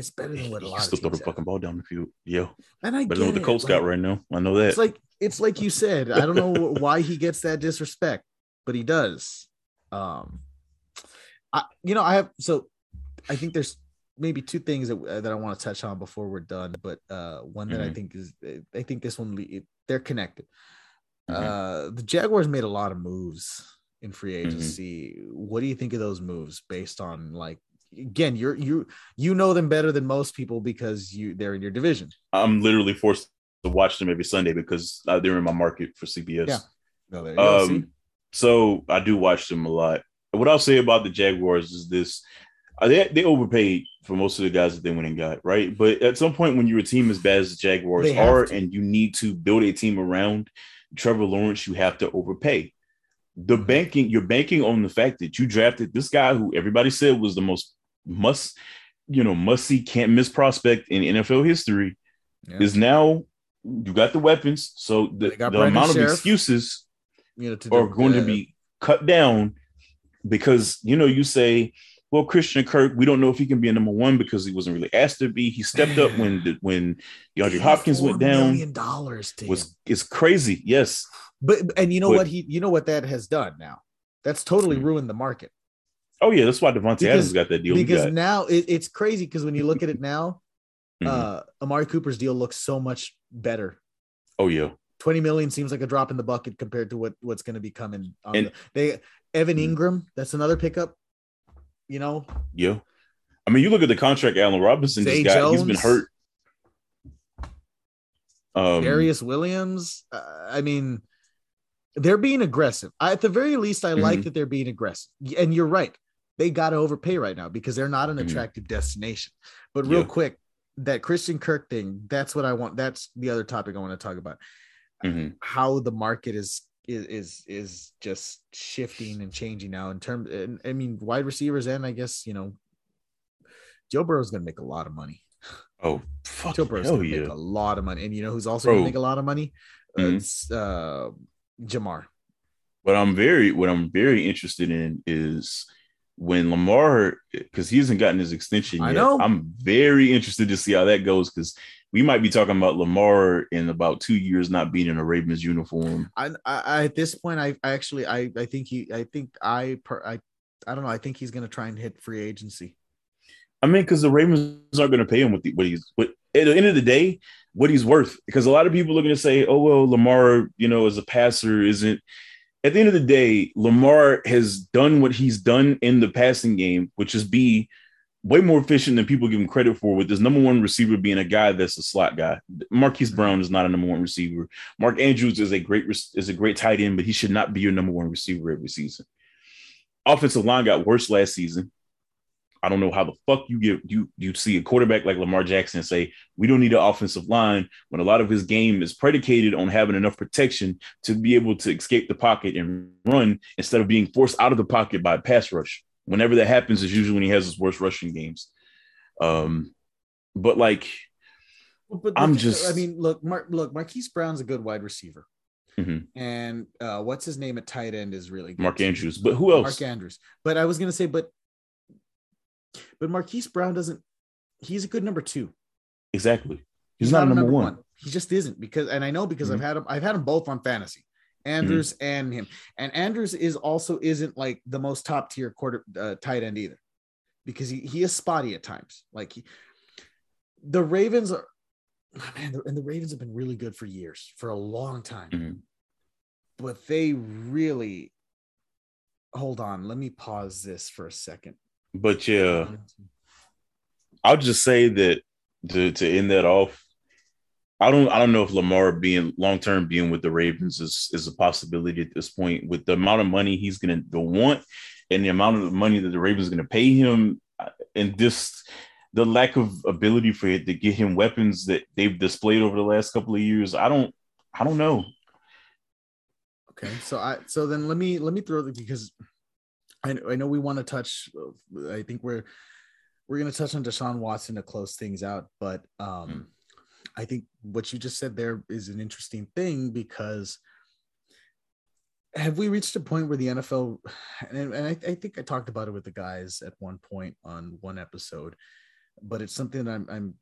it's better than what a lot can still throw the have. fucking ball down the field. Yeah. and i Better than what the Colts like, got right now. I know that. it's like it's like you said i don't know why he gets that disrespect but he does um i you know i have so i think there's maybe two things that, uh, that i want to touch on before we're done but uh one that i Mhm. think is i think this one they're connected Mhm. uh the jaguars made a lot of moves in free Mm-hmm. agency what do you think of those moves based on like again you're you you know them better than most people because you they're in your division I'm literally forced to watch them every Sunday because uh, they're in my market for CBS. Yeah. no, there you go. Um, so I do watch them a lot. What I'll say about the Jaguars is this: uh, they they overpaid for most of the guys that they went and got, right? But at some point, when you're a team as bad as the Jaguars are, to. and you need to build a team around Trevor Lawrence, you have to overpay. The Mhm. banking, you're banking on the fact that you drafted this guy who everybody said was the most must, you know, must see, can't miss prospect in NFL history Yeah. is now you got the weapons, so the, the amount of Sheriff. excuses you know to are going to be cut down because you know you say well christian kirk we don't know if he can be a number one because he wasn't really asked to be he stepped up when the, when DeAndre Hopkins went down million dollars was him. it's crazy yes But and you know but- what he you know what that has done now. That's totally Hmm. ruined the market oh yeah that's why Davante Because- Adams got that deal because now it, it's crazy because when you look at it now, Mhm. uh Amari Cooper's deal looks so much better. oh yeah 20 million seems like a drop in the bucket compared to what what's going to be coming on And- the, they Evan Mhm. Engram, that's another pickup. You know, yeah i mean you look at the contract allen robinson Zay just got he's been hurt um Darious Williams. Uh, I mean, they're being aggressive. I, at the very least, I like Mhm. that they're being aggressive. And you're right. They got to overpay right now because they're not an Mhm. attractive destination. But real Yeah. quick, that Christian Kirk thing, that's what I want. That's the other topic I want to talk about. mhm. How the market is is is, is just shifting and changing now in terms I mean wide receivers and I guess you know Joe Burrow's gonna make a lot of money. oh fuck Joe Burrow's hell gonna yeah make a lot of money. And you know who's also Bro. gonna make a lot of money? Uh, Mhm. it's, uh, Jamar. What I'm very what I'm very interested in is when Lamar because he hasn't gotten his extension I yet. know. I'm very interested to see how that goes because we might be talking about Lamar in about two years not being in a Ravens uniform. I, I, I at this point, I, I actually, I, I think he, I think I, per, I, I don't know. I think he's gonna try and hit free agency. I mean, because the Ravens aren't going to pay him what, the, what he's what at the end of the day what he's worth. Because a lot of people are going to say, "Oh well, Lamar, you know, as a passer isn't." At the end of the day, Lamar has done what he's done in the passing game, which is be way more efficient than people give him credit for. With his number one receiver being a guy that's a slot guy, Marquise Brown is not a number one receiver. Mark Andrews is a great is a great tight end, but he should not be your number one receiver every season. Offensive line got worse last season. I don't know how the fuck you get you you see a quarterback like Lamar Jackson say we don't need an offensive line when a lot of his game is predicated on having enough protection to be able to escape the pocket and run instead of being forced out of the pocket by a pass rush. Whenever that happens is usually when he has his worst rushing games. Um, but like But I'm just- I mean, look, Mark, look, Marquise Brown's a good wide receiver, Mhm. and uh, what's his name at tight end is really good Mark. Andrews, but who else? Mark Andrews. But I was gonna say, but but Marquise Brown doesn't. He's a good number two. exactly. He's, not, a number, one. He just isn't because, and I know because Mhm. I've had him. I've had them both on fantasy, Andrews and him. And Andrews is also isn't like the most top tier quarter uh, tight end either, because he he is spotty at times. Like he, the Ravens are, man, the- and the Ravens have been really good for years, for a long time. Mhm. But they really, hold on, let me pause this for a second. But yeah, I'll just say that to to end that off, I don't I don't know if Lamar being long term being with the Ravens is is a possibility at this point with the amount of money he's going to want and the amount of money that the Ravens are going to pay him uh, and this the lack of ability for it to get him weapons that they've displayed over the last couple of years. I don't I don't know. Okay, so I so then let me let me throw it because I know, I know we want to touch. I think we're we're going to touch on Deshaun Watson to close things out, but um, Hmm. I think what you just said there is an interesting thing because have we reached a point where the NFL and, and I, I think I talked about it with the guys at one point on one episode, but it's something that I'm I'm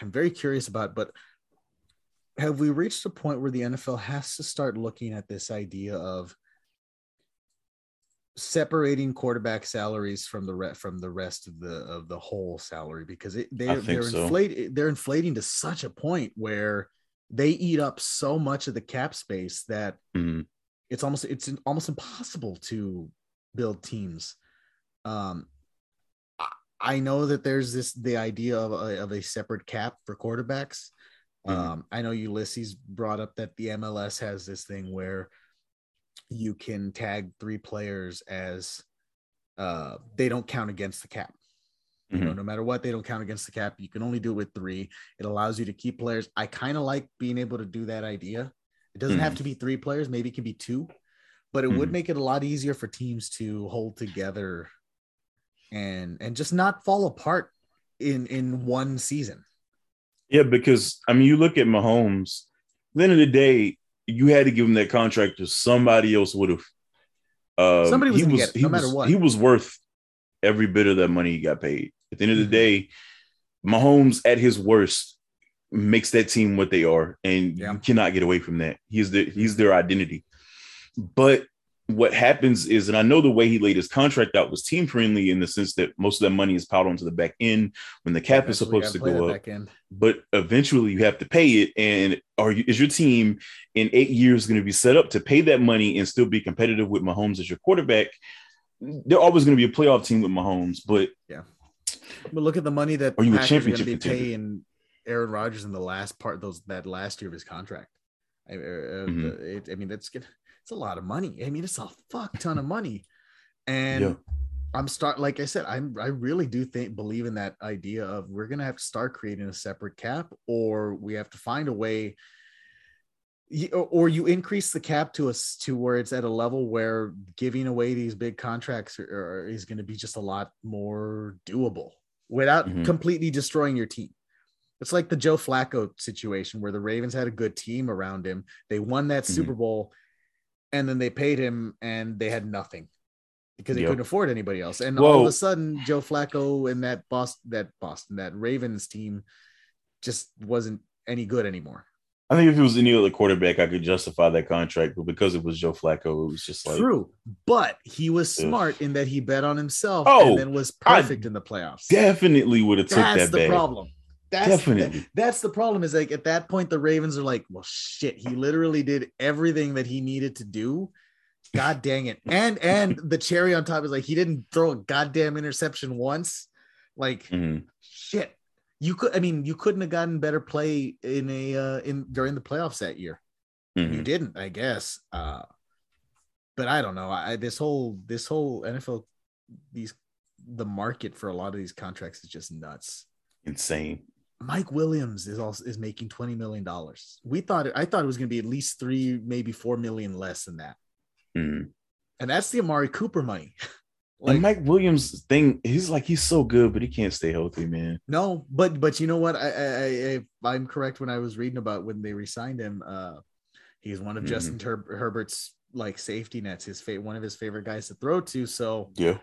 I'm very curious about, but have we reached a point where the NFL has to start looking at this idea of separating quarterback salaries from the re- from the rest of the of the whole salary because it, they, they're so. inflated they're inflating to such a point where they eat up so much of the cap space that Mhm. it's almost it's almost impossible to build teams. Um, I- I know that there's this the idea of a, of a separate cap for quarterbacks. Mhm. Um, I know Ulysses brought up that the MLS has this thing where you can tag three players as uh, they don't count against the cap. You know, no matter what, they don't count against the cap. You can only do it with three. It allows you to keep players. I kind of like being able to do that idea. It doesn't have Mhm. to be three players. Maybe it can be two, but it would Mhm. make it a lot easier for teams to hold together and and just not fall apart in in one season. Yeah, because I mean, you look at Mahomes. At the end of the day, you had to give him that contract, or somebody else would have. Uh, Somebody was he was, get it, he no matter was- what. He was worth every bit of that money he got paid. At the end of the Mhm. day, Mahomes at his worst makes that team what they are, and Yeah. you cannot get away from that. He's the he's their identity. But what happens is, and I know the way he laid his contract out was team friendly in the sense that most of that money is piled onto the back end when the cap is supposed to go up back end. but eventually you have to pay it. And are you, is your team in eight years going to be set up to pay that money and still be competitive with Mahomes as your quarterback? They're always going to be a playoff team with Mahomes, but yeah. But look at the money that Are you a Packers are going to championship be paying Aaron Rodgers in the last part those that last year of his contract. I, uh, Mhm. it- I mean, that's good. It's a lot of money. I mean, it's a fuck ton of money, and Yeah. I'm start like I said, I'm I really do think believe in that idea of we're gonna have to start creating a separate cap, or we have to find a way. or- you increase the cap to us to where it's at a level where giving away these big contracts are, are- is going to be just a lot more doable without Mhm. completely destroying your team. It's like the Joe Flacco situation where the Ravens had a good team around him. They won that Mhm. Super Bowl and then they paid him and they had nothing because they Yep. couldn't afford anybody else. And all of a sudden, Joe Flacco and that Boston, that Boston, that Ravens team just wasn't any good anymore. I think if it was any other quarterback, I could justify that contract. But because it was Joe Flacco, it was just like, True, but he was Ugh. smart in that he bet on himself Oh, and then was I perfect in the playoffs. definitely would have took That's that the back. problem. That's Definitely. that- that's the problem. Is like at that point the Ravens are like, well, shit. He literally did everything that he needed to do. God dang it! And and the cherry on top is like he didn't throw a goddamn interception once. Like Mhm. shit. You could. I mean, you couldn't have gotten better play in a uh, in during the playoffs that year. You Mhm. didn't, I guess. Uh, but I don't know. I this whole this whole NFL these the market for a lot of these contracts is just nuts. insane. Mike Williams is also is making twenty million dollars. We thought it, I thought it was going to be at least three, maybe four million less than that, Mhm. and that's the Amari Cooper money. Like Mike Williams thing, he's like he's so good, but he can't stay healthy, man. No, but but you know what? I, I, I I'm correct when I was reading about when they resigned him. Uh, he's one of Mhm. Justin Her- Herbert's like safety nets. His fa- one of his favorite guys to throw to. So Yeah.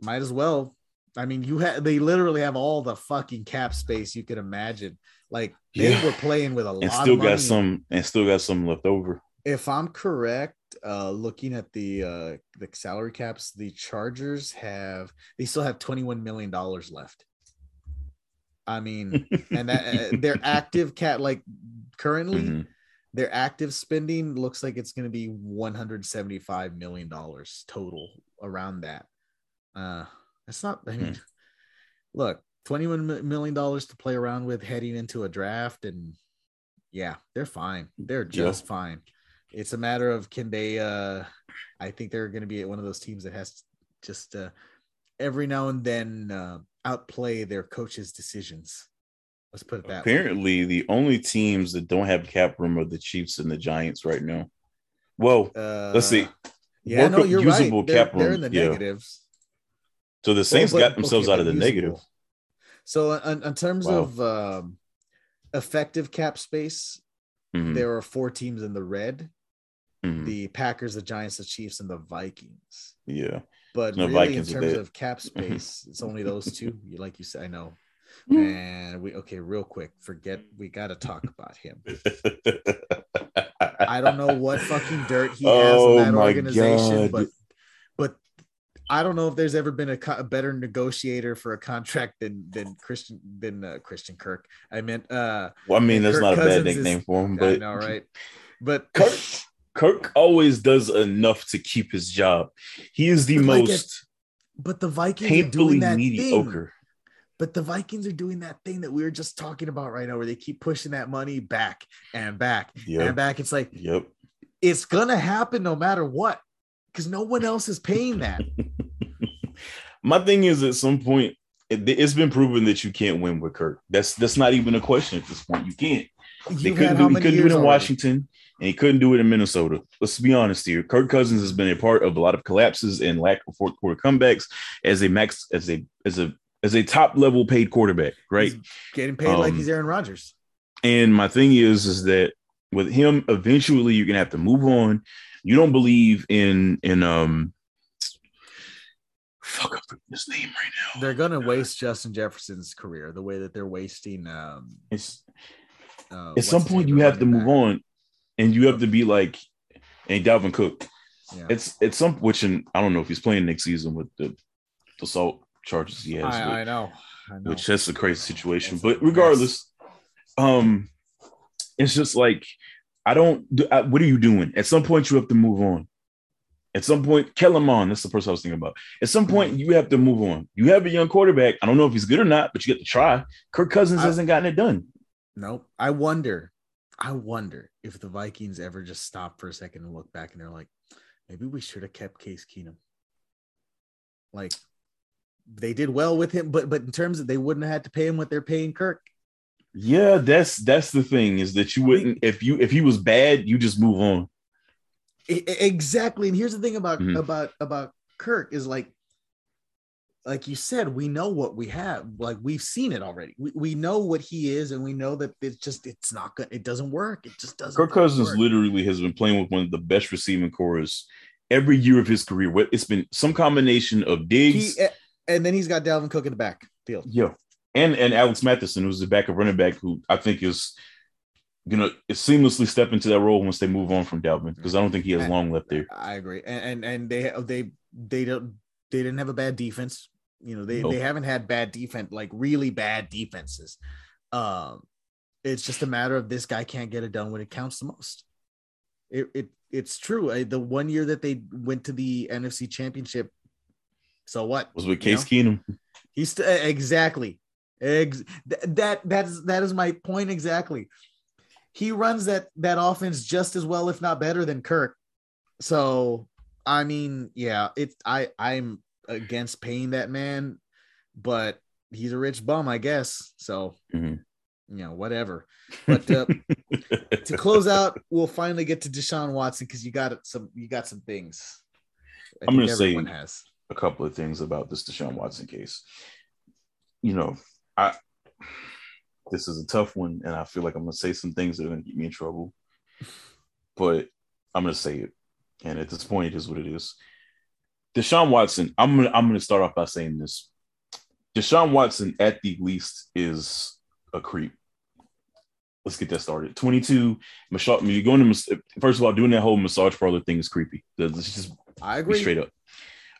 might as well. I mean, you had they literally have all the fucking cap space you could imagine. Like they Yeah. were playing with a lot And still got some and still got some left over. If I'm correct, uh, looking at the uh, the salary caps, the Chargers have they still have 21 million dollars left. I mean, and that, uh, their active cat like currently Mhm. their active spending looks like it's going to be 175 million dollars total around that. Uh, that's not. I mean, look, twenty-one million dollars to play around with heading into a draft, and yeah, they're fine. They're Yeah. just fine. It's a matter of can they? uh I think they're going to be one of those teams that has just uh, every now and then uh, outplay their coaches' decisions. Let's put it that way. Apparently, the only teams that don't have cap room are the Chiefs and the Giants right now. Well, Uh, let's see. Yeah, no, you're usable right. They're, they're in the yeah. negatives. So the Saints Well, got themselves okay, out of the usable. negative. So, in, in terms Wow. of um, effective cap space, Mhm, there are four teams in the red: mhm. the Packers, the Giants, the Chiefs, and the Vikings. Yeah. But No, really, Vikings in terms of cap space, it's only those two. You- Like you said, I know. And we okay, real quick. Forget we got to talk about him. I don't know what fucking dirt he has Oh in that my organization, God. but but I don't know if there's ever been a, co- a better negotiator for a contract than than Christian than uh, Christian Kirk. I meant uh well, I mean, that's Kirk not a bad Cousins is- nickname for him, I but know, right? But Kirk Kirk always does enough to keep his job. He is the But like most but the Vikings are painfully doing that mediocre. thing. But the Vikings are doing that thing that we were just talking about right now, where they keep pushing that money back and back and back. It's like Yep. it's gonna happen no matter what, because no one else is paying that. My thing is, at some point, it, it's been proven that you can't win with Kirk. That's that's not even a question at this point. You can't. They You've couldn't do, he couldn't do it in already? Washington, and he couldn't do it in Minnesota. Let's be honest here. Kirk Cousins has been a part of a lot of collapses and lack of fourth quarter comebacks as a max as a as a as a top level paid quarterback, right? He's getting paid like Um, he's Aaron Rodgers. And my thing is, is that with him, eventually you're gonna have to move on. You don't believe in in um fuck I'm his name right now. They're gonna waste Justin Jefferson's career the way that they're wasting. Um, It's uh, at some point you have to running move on and you have to be like and Dalvin Cook. Yeah. It's it's some which and I don't know if he's playing next season with the the assault charges he has, I, with- I know, I know. which that's a crazy situation. That's But mess. regardless, um, it's just like I don't. Do, I, what are you doing? At some point, you have to move on. At some point, Kellen Mond, that's the person I was thinking about. At some Mm-hmm. point, you have to move on. You have a young quarterback. I don't know if he's good or not, but you get to try. Kirk Cousins I- hasn't gotten it done. Nope. I wonder, I wonder if the Vikings ever just stop for a second and look back and they're like, maybe we should have kept Case Keenum. Like they did well with him, but but in terms of they wouldn't have had to pay him what they're paying Kirk. Yeah, that's that's the thing is that you wouldn't if you if he was bad, you just move on. Exactly. And here's the thing about Mhm. about about Kirk is like like you said, we know what we have. Like we've seen it already. We, we know what he is, and we know that it's just it's not good. It doesn't work. It just doesn't. Kirk Cousins work. literally has been playing with one of the best receiving corps every year of his career. What- It's been some combination of Diggs, He, and then he's got Dalvin Cook in the backfield. yeah, and and Alex Mattison, who's the backup running back, who I think is gonna seamlessly step into that role once they move on from Dalvin because I don't think he has long left there. I agree, and and, and they they they don't they didn't have a bad defense. You know, they Nope. they haven't had bad defense, like really bad defenses. Um, it's just a matter of this guy can't get it done when it counts the most. It it it's true. I, the one year that they went to the NFC Championship, so what Was with You Case Keenum. He's st- exactly. Ex- th- that that's that is my point exactly. He runs that that offense just as well, if not better, than Kirk. So I mean, yeah, it's I I'm against paying that man, but he's a rich bum, I guess. So Mhm. you know, whatever. But uh, to close out, we'll finally get to Deshaun Watson because you got some you got some things. I I'm gonna say- has. a couple of things about this Deshaun Watson case. You know, I this is a tough one, and I feel like I'm gonna say some things that are gonna get me in trouble. But I'm gonna say it, and at this point, it is what it is. Deshaun Watson. I'm gonna I'm gonna start off by saying this. Deshaun Watson, at the least, is a creep. let's get that started. 22, massage. You're going to first of all, doing that whole massage parlor thing is creepy. Let's just I agree. straight up.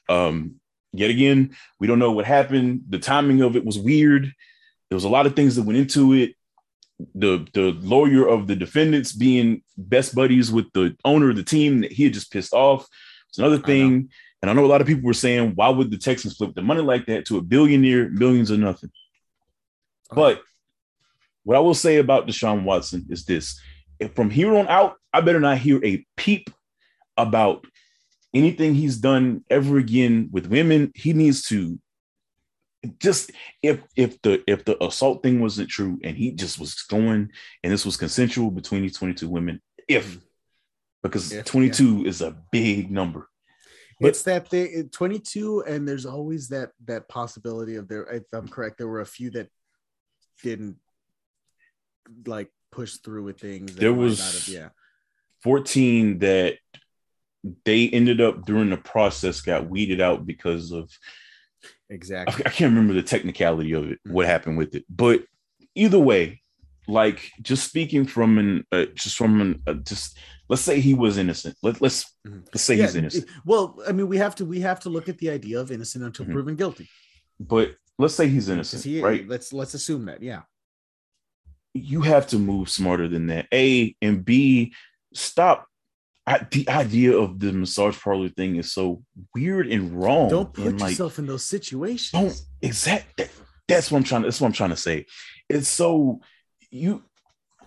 Um, yet again, we don't know what happened. The timing of it was weird. There was a lot of things that went into it. The the lawyer of the defendants being best buddies with the owner of the team that he had just pissed off. It's another I thing. And I know a lot of people were saying, why would the Texans flip the money like that to a billionaire, millions or nothing? But what I will say about Deshaun Watson is this: if from here on out, I better not hear a peep about anything he's done ever again with women. He needs to just if if the if the assault thing wasn't true and he just was going and this was consensual between these 22 women, if because If, 22 is a big number. But- it's that they 22 and there's always that that possibility of there if i'm correct there were a few that didn't like push through with things There was- not have- yeah 14 that they ended up during the process got weeded out because of exactly I can't remember the technicality of it, what happened with it, but either way, like just speaking from an uh, just from an uh, just let's say he was innocent. Let, let's Mhm. let's say Yeah, he's innocent, well i mean we have to we have to look at the idea of innocent until Mhm. proven guilty but let's say he's innocent, he, right? let's let's assume that yeah You have to move smarter than that. A and B, stop. I, the idea of the massage parlor thing is so weird and wrong. don't put and, like, yourself in those situations don't exact that, that's what I'm trying to that's what I'm trying to say. It's so you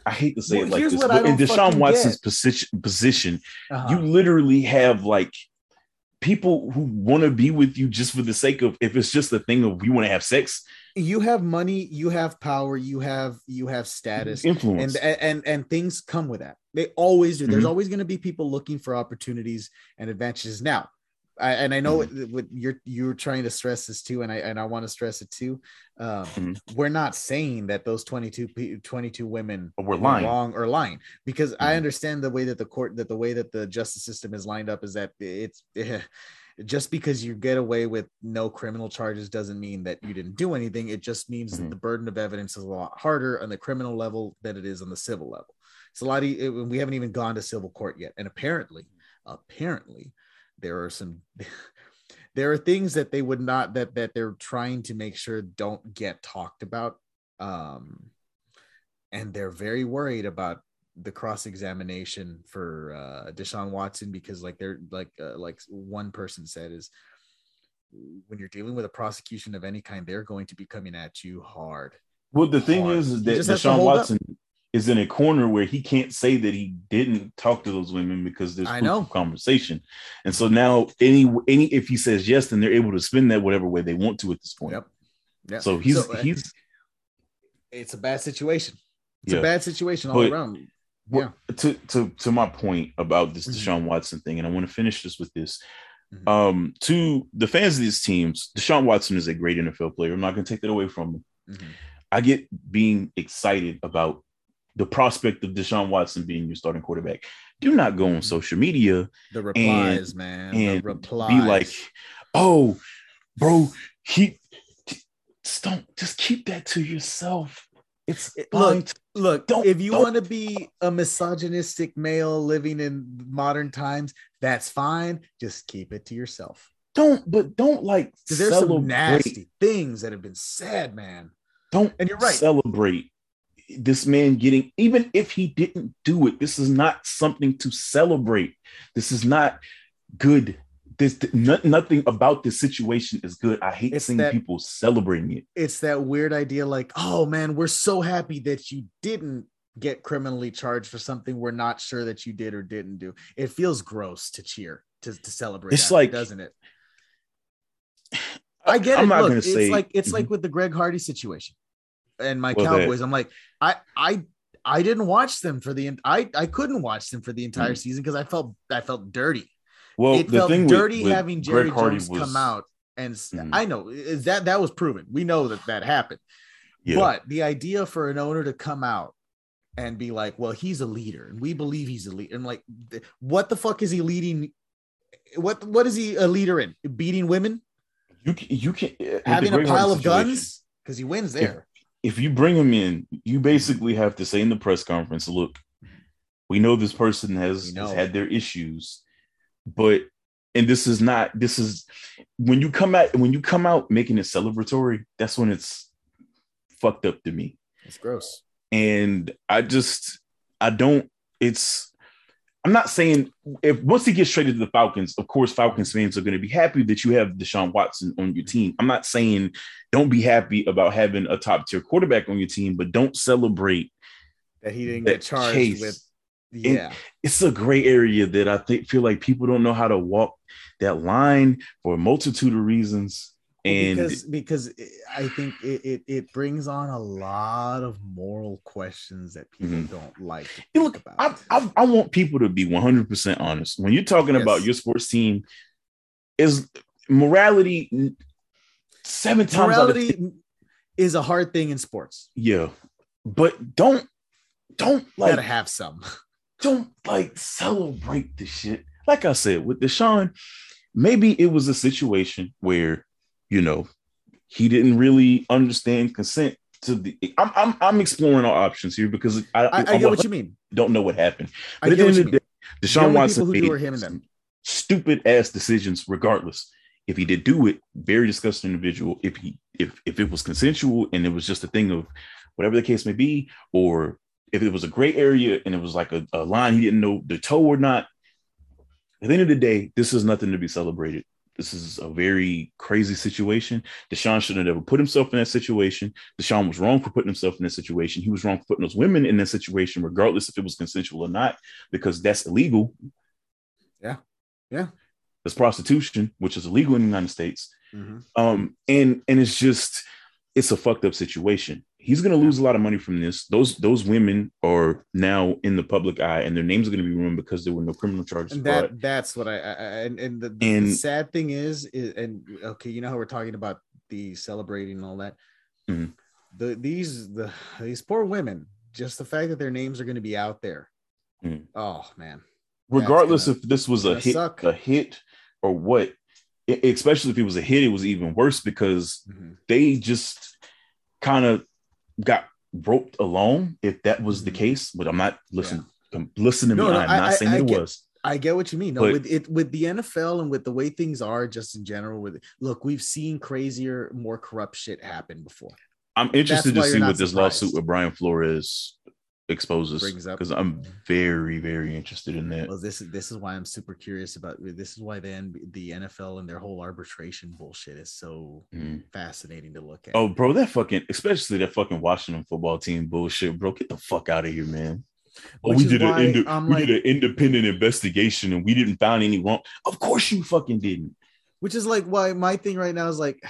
I hate to say Well, it like this, but in Deshaun Watson's get. position position, Uh-huh. you literally have like people who want to be with you just for the sake of if it's just a thing of we want to have sex, you have money you have power you have you have status. Influence. and and and things come with that. They always do. There's Mhm. always going to be people looking for opportunities and advantages. Now I, and I know Mm-hmm. what, you're you're trying to stress this too, and I and I want to stress it too. Um, Mhm. We're not saying that those 22, 22 women But we're lying. wrong or lying because I Mhm. understand the way that the court that the way that the justice system is lined up is that it's just because you get away with no criminal charges doesn't mean that you didn't do anything. It just means that the burden of evidence is a lot harder on the criminal level than it is on the civil level. It's a lot. Of, we haven't even gone to civil court yet, and apparently, apparently, there are some. There are things that they would not that that they're trying to make sure don't get talked about, um, and they're very worried about the cross examination for uh, Deshaun Watson because, like, they're like uh, like one person said is when you're dealing with a prosecution of any kind, they're going to be coming at you hard. well, the thing hard. is, is that Deshaun hold up. Is in a corner where he can't say that he didn't talk to those women because there's I proof know. of conversation. And so now any any if he says yes, then they're able to spin that whatever way they want to at this point. Yep. Yeah. So he's So, uh, he's it's a bad situation. It's Yeah. a bad situation all But- around. Well, to to to my point about this Mhm. Deshaun Watson thing, and I want to finish this with this. Mhm. Um, to the fans of these teams, Deshaun Watson is a great NFL player. I'm not going to take that away from him. Mhm. I get being excited about the prospect of Deshaun Watson being your starting quarterback. Do not go on Mhm. social media The replies, man. and the replies. be like, "Oh, bro, he just don't just keep that to yourself." It's look, look. Don't- if you want to be a misogynistic male living in modern times, that's fine. Just keep it to yourself. don't, but don't like there's some celebrate. nasty things that have been said, man. Don't And you're right. celebrate this man getting even if he didn't do it. This is not something to celebrate. This is not good. This no, nothing about this situation is good. I hate It's seeing that- people celebrating it. It's that weird idea, like, oh man, we're so happy that you didn't get criminally charged for something we're not sure that you did or didn't do. It feels gross to cheer to, to celebrate. It's after, like- doesn't it? I get I'm it. not Look, gonna it's say- like it's Mhm. like with the Greg Hardy situation and my Well, Cowboys. I'm like, I I I didn't watch them for the I I couldn't watch them for the entire Mhm. season because I felt I felt dirty. Well, it the felt thing dirty with, with having Jerry Jones was, come out and Mhm. I know is that that was proven. We know that that happened. Yeah, But the idea for an owner to come out and be like, "Well, he's a leader, and we believe he's a leader," and like, what the fuck is he leading? What what is he a leader in? Beating women, you can, you can having a pile of situation, guns because he wins there. If you bring him in, you basically have to say in the press conference, look, we know this person has, has had their issues, but and this is not this is when you come out when you come out making it celebratory, that's when it's fucked up to me. It's gross. And I just I don't it's I'm not saying if once he gets traded to the Falcons, of course, Falcons fans are going to be happy that you have Deshaun Watson on your team. I'm not saying don't be happy about having a top tier quarterback on your team, but don't celebrate that he didn't that get charged case. with. Yeah, and it's a gray area that I think feel like people don't know how to walk that line for a multitude of reasons and because because I think it, it, it brings on a lot of moral questions that people mm-hmm. don't like. look, I, I, I want people to be one hundred percent honest when you're talking yes. about your sports team. Is morality seven times morality is a hard thing in sports. Yeah, but don't don't like gotta have some. Don't like celebrate the shit. Like I said with Deshaun, maybe it was a situation where you know, he didn't really understand consent to the. I'm I'm, I'm exploring all options here because I I, I get what you mean. Don't know what happened, but at the end of the day, Deshaun Watson made stupid ass decisions. Regardless, if he did do it, very disgusting individual. If he if if it was consensual and it was just a thing of whatever the case may be, or if it was a gray area and it was like a, a line he didn't know the toe or not. At the end of the day, this is nothing to be celebrated. This is a very crazy situation. Deshaun shouldn't have ever put himself in that situation. Deshaun was wrong for putting himself in that situation. He was wrong for putting those women in that situation, regardless if it was consensual or not, because that's illegal. Yeah. Yeah. That's prostitution, which is illegal in the United States. Mm-hmm. Um, and and it's just it's a fucked up situation he's going to lose a lot of money from this. Those those women are now in the public eye, and their names are going to be ruined because there were no criminal charges. And that that's what I, I and and the, and the sad thing is, is, and okay, you know how we're talking about the celebrating and all that. Mm-hmm. The these the these poor women, just the fact that their names are going to be out there. Mm-hmm. Oh man. Regardless gonna, if this was a hit, suck. a hit or what, especially if it was a hit, it was even worse because mm-hmm. they just kind of got roped along if that was the mm-hmm. case, but I'm not listening. Yeah. Listen to no, me. No, I'm not I, saying I, it get, was. I get what you mean. No, but, with it with the NFL and with the way things are, just in general. With look, we've seen crazier, more corrupt shit happen before. I'm interested to see what this surprised. lawsuit with Brian Flores exposes because I'm very very interested in that. Well, this is this is why I'm super curious about this is why then the NFL and their whole arbitration bullshit is so mm. fascinating to look at. Oh, bro, that fucking especially that fucking Washington football team bullshit, bro. Get the fuck out of here, man. Oh, we did an ind- we like, did an independent investigation and we didn't find any wrong. Of course you fucking didn't. Which is like why my thing right now is like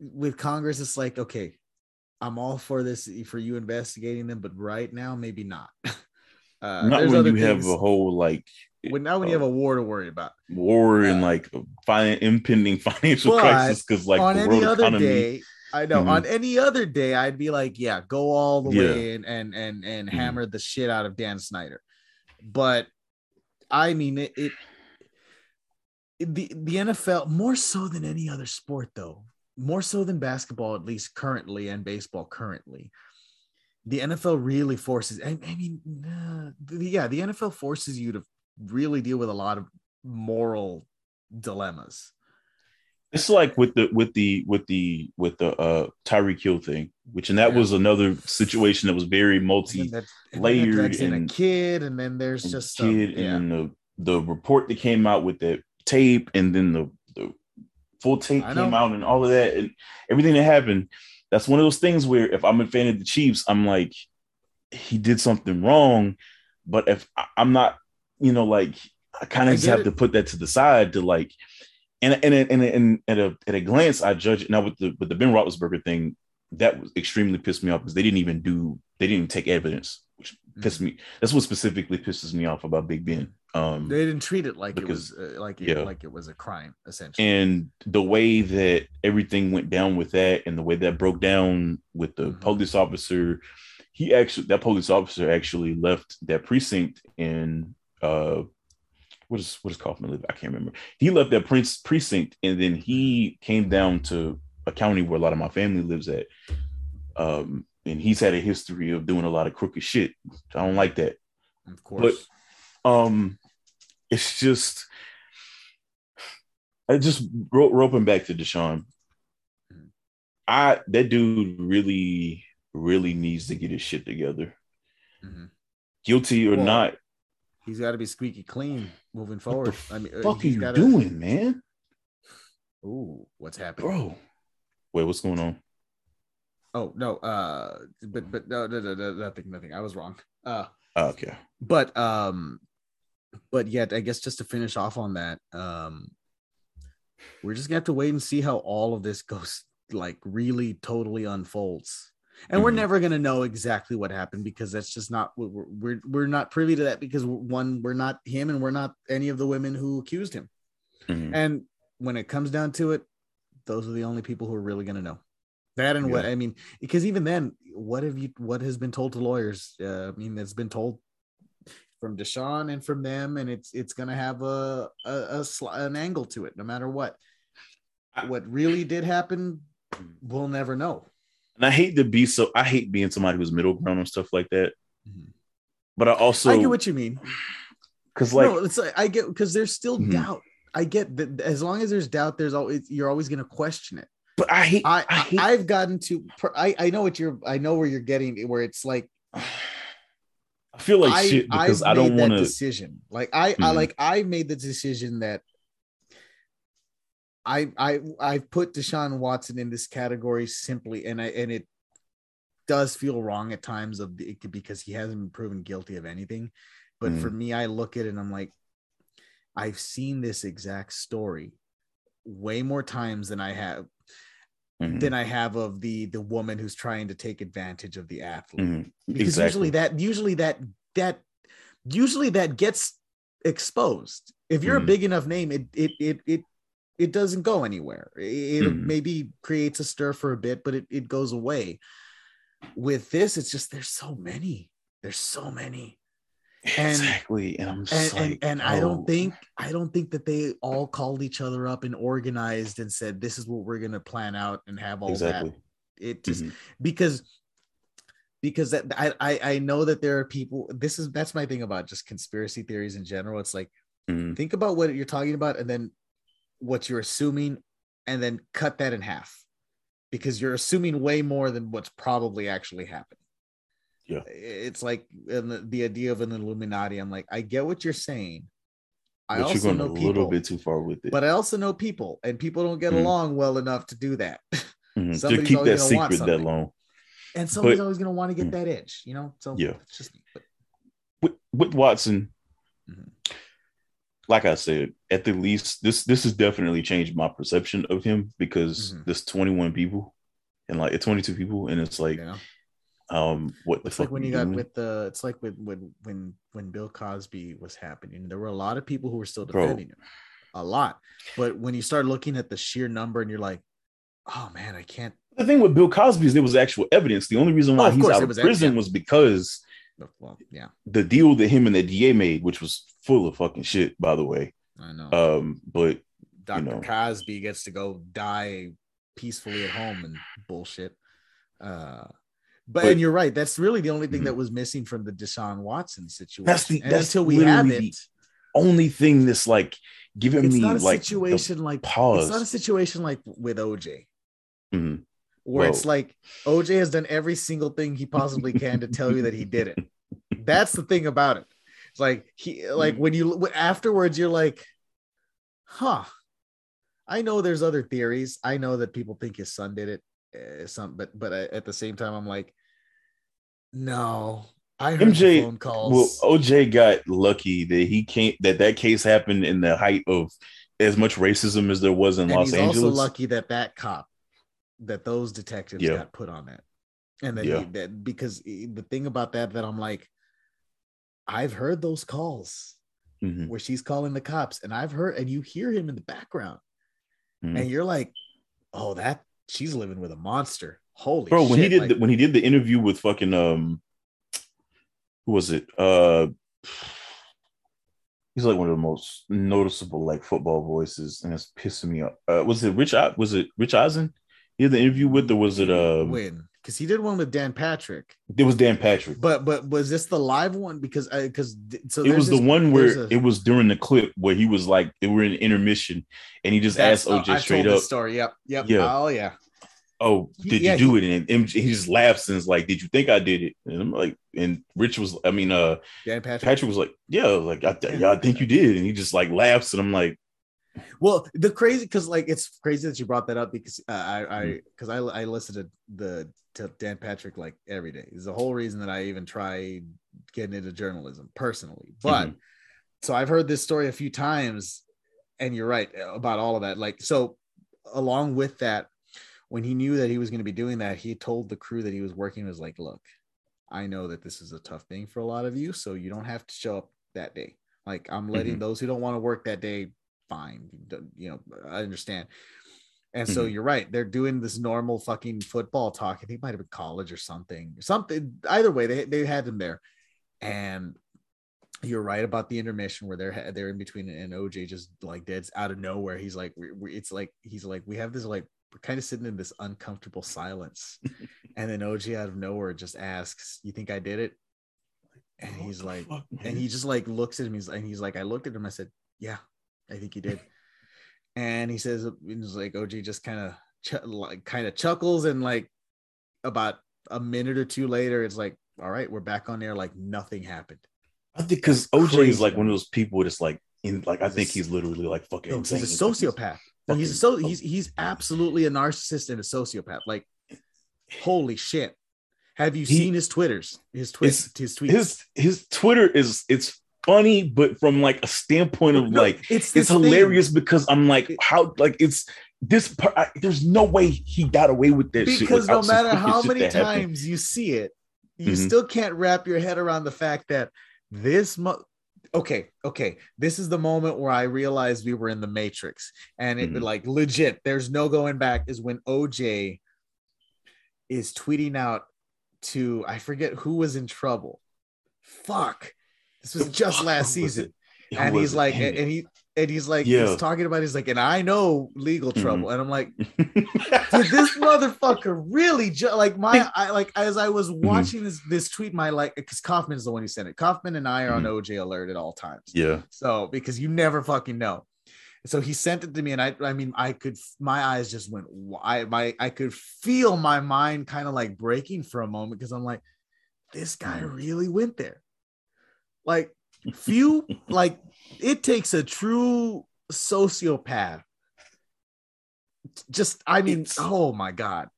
with Congress, it's like okay, I'm all for this for you investigating them, but right now maybe not. Uh, not when you things, have a whole like when now when uh, you have a war to worry about war and uh, like fin- impending financial crisis because like on any other economy, day I know mm-hmm. on any other day I'd be like yeah go all the yeah. way in and and and mm-hmm. hammer the shit out of Dan Snyder but I mean it, it the the NFL more so than any other sport though more so than basketball, at least currently, and baseball currently, the NFL really forces. I, I mean, uh, yeah, the NFL forces you to really deal with a lot of moral dilemmas. It's like with the with the with the with the uh Tyreek Hill thing, which and that yeah. was another situation that was very multi layered and, and, a kid, and then there's just kid yeah. and the the report that came out with the tape, and then the full tape came out and all of that and everything that happened. That's one of those things where if I'm a fan of the Chiefs, I'm like, he did something wrong. But if I'm not, you know, like I kind of just have it. to put that to the side to like, and and and, and, at a at a glance, I judge it now with the with the Ben Roethlisberger thing. That was extremely pissed me off because they didn't even do they didn't even take evidence, which pissed mm-hmm. me. That's what specifically pisses me off about Big Ben. Um, they didn't treat it like because, it was uh, like it, yeah. like it was a crime essentially. And the way that everything went down with that, and the way that broke down with the mm-hmm. police officer, he actually that police officer actually left that precinct in uh, what is what is Kaufman live? I can't remember. He left that prince precinct, and then he came down to a county where a lot of my family lives at. Um, and he's had a history of doing a lot of crooked shit. I don't like that. Of course. But um, it's just I just ro- roping back to Deshaun. I that dude really, really needs to get his shit together. Mhm. Guilty or Well, not, He's got to be squeaky clean moving what forward. the I mean, uh, fuck are you gotta- doing, man? Ooh, what's happening? Bro. Wait, what's going on? Oh no, uh, but but no, no, no, no, nothing, nothing. I was wrong. Uh, Oh, okay. but um, but yet, I guess just to finish off on that, um, we're just gonna have to wait and see how all of this goes, like really, totally unfolds. And we're Mhm. never gonna know exactly what happened because that's just not we're we're, we're not privy to that because one we're not him and we're not any of the women who accused him. Mhm. And when it comes down to it, those are the only people who are really to know that. And what I mean, because even then, what have you? What has been told to lawyers? Uh, I mean, it's been told from Deshaun and from them, and it's it's going to have a a, a sli- an angle to it, no matter what. What really did happen, we'll never know. And I hate to be so I hate being somebody who's middle ground and stuff like that. Mhm. But I also I get what you mean. because like no, it's like, I get because there's still Mhm. doubt. I get that as long as there's doubt, there's always you're always going to question it. but I hate I, I, have gotten to I I know what you're I know where you're getting where it's like I feel like I shit because I've I don't made that want to decision like I I Mhm. like I made the decision that I I I put Deshaun Watson in this category simply and I and it does feel wrong at times of the, because he hasn't been proven guilty of anything but Mhm. for me I look at it and I'm like I've seen this exact story way more times than I have Mhm, than I have of the the woman who's trying to take advantage of the athlete. mhm. Because Exactly. usually that usually that that usually that gets exposed. If you're Mhm. a big enough name, it it it it it doesn't go anywhere. It Mhm. maybe creates a stir for a bit, but it, it goes away. With this, it's just there's so many. There's so many. And- exactly. And I'm And just and, like, and I oh. don't think I don't think that they all called each other up and organized and said this is what we're gonna plan out and have all exactly. that it just Mhm. because because that I, I i know that there are people this is that's my thing about just conspiracy theories in general it's like Mhm. think about what you're talking about and then what you're assuming and then cut that in half because you're assuming way more than what's probably actually happening Yeah. it's like the, the idea of an illuminati i'm like i get what you're saying i But you're also going know a people little bit too far with it. but i also know people and people don't get Mhm. along well enough to do that Mhm. To somebody's keep always that secret that long. and somebody's But- always going to want to get Mm. that edge, you know. So Yeah. it's just. But with, with Watson, Mhm. like I said, at the least, this this has definitely changed my perception of him because Mhm. there's 21 people and like 22 people, and it's like, know, um, what the it's fuck like when you got doing? with the. It's like when when when when Bill Cosby was happening, there were a lot of people who were still Bro. defending him, a lot. But when you start looking at the sheer number, and you're like, oh man, I can't. the thing with Bill Cosby is there was actual evidence. The only reason Oh, why of he's out of was prison evidence. was because Well, yeah, the deal that him and the DA made, which was full of fucking shit, by the way. I know. Um, but Dr. know. Cosby gets to go die peacefully at home and bullshit. Uh, but, But- and you're right. That's really the only thing Mhm. that was missing from the Deshaun Watson situation. That's the- and that's until we have it, only thing that's like giving it's me not a like situation like pause. it's not a situation like with OJ, Mhm. where Whoa. it's like OJ has done every single thing he possibly can to tell you that he did it. That's the thing about it. It's like he like when you afterwards you're like, huh. I know there's other theories. I know that people think his son did it. Uh, some, but but I, at the same time, I'm like, no. I heard MJ phone calls. Well, OJ got lucky that he can't that that case happened in the height of as much racism as there was in and Los he's Angeles. also lucky that that cop, that those detectives Yeah. got put on that, and that, Yeah. he, that because the thing about that that I'm like, I've heard those calls Mhm, where she's calling the cops, and I've heard, and you hear him in the background, mhm. and you're like, oh, that she's living with a monster. Holy Bro, when he did like- the, when he did the interview with fucking um, who was it? Uh, he's like one of the most noticeable like football voices, and it's pissing me off. Uh, was it Rich? Was it Rich Eisen? He had the interview with, or was it uh? When? Because he did one with Dan Patrick. It was Dan Patrick. But but was this the live one? Because I because so it was there's the one where a- it was during the clip where he was like they were in intermission and he just asked OJ oh, straight told up, this story. Yep. Yep. Yeah. Oh yeah. "Oh, He- did yeah, you do it?" And MJ, he just laughs and is like, "Did you think I did it?" And I'm like, and Rich was, I mean, uh, Dan Patrick. Patrick was like, "Yeah, like I, yeah, I think you did," and he just like laughs and I'm like, Well, the crazy because like it's crazy that you brought that up because uh, I I Mm-hmm. because I I listened to the to Dan Patrick like every day. Is the whole reason that I even tried getting into journalism personally. But Mhm. so I've heard this story a few times, and you're right about all of that. Like so, along with that, when he knew that he was going to be doing that, he told the crew that he was working was like, look, I know that this is a tough thing for a lot of you, so you don't have to show up that day. Like I'm letting those who don't want to work that day fine. You know, I understand. And so Mhm. you're right. They're doing this normal fucking football talk. I think it might have been college or something. Something. Either way, they they had them there, and you're right about the intermission where they're they're in between and OJ just like dead out of nowhere. He's like, we we- it's like he's like we have this like we're kind of sitting in this uncomfortable silence, and then OJ out of nowhere just asks, "You think I did it?" And "What he's like, fuck, and he just like looks at him. He's and he's like, I looked at him. I said, "Yeah, I think you did." and he says, "He's like OJ just kind of ch- like kind of chuckles and like about a minute or two later, it's like, all right, we're back on there. Like nothing happened. I think because OJ is like one of those people that's like in like I think he's literally like fucking No, he's a sociopath. He's so he's he's absolutely a narcissist and a sociopath. Like, holy shit! Have you He- seen his twitters? His tweets, It's- his tweets. his his Twitter is it's funny, but from like a standpoint of No, like it's it's this thing. hilarious because I'm like how like it's this part. I, there's no way he got away with shit because no matter how many that happened. times you see it, you Mhm. still can't wrap your head around the fact that this. Mo- okay, okay, this is the moment where I realized we were in the Matrix, and it Mhm. like legit. There's no going back. Is when OJ is tweeting out to I forget who was in trouble. Fuck, this was just last season and he's like and he and he's like Yeah. he's talking about he's like and i know legal Mhm. trouble and i'm like did this motherfucker really ju- like my i like as i was Mm-hmm. watching this this tweet my like because kaufman is the one who sent it kaufman and i are Mm-hmm. on oj alert at all times yeah, so because you never fucking know so he sent it to me and i i mean i could my eyes just went i my i could feel my mind kind of like breaking for a moment because i'm like this guy Mm. really went there like few like it takes a true sociopath just i mean It's- oh my god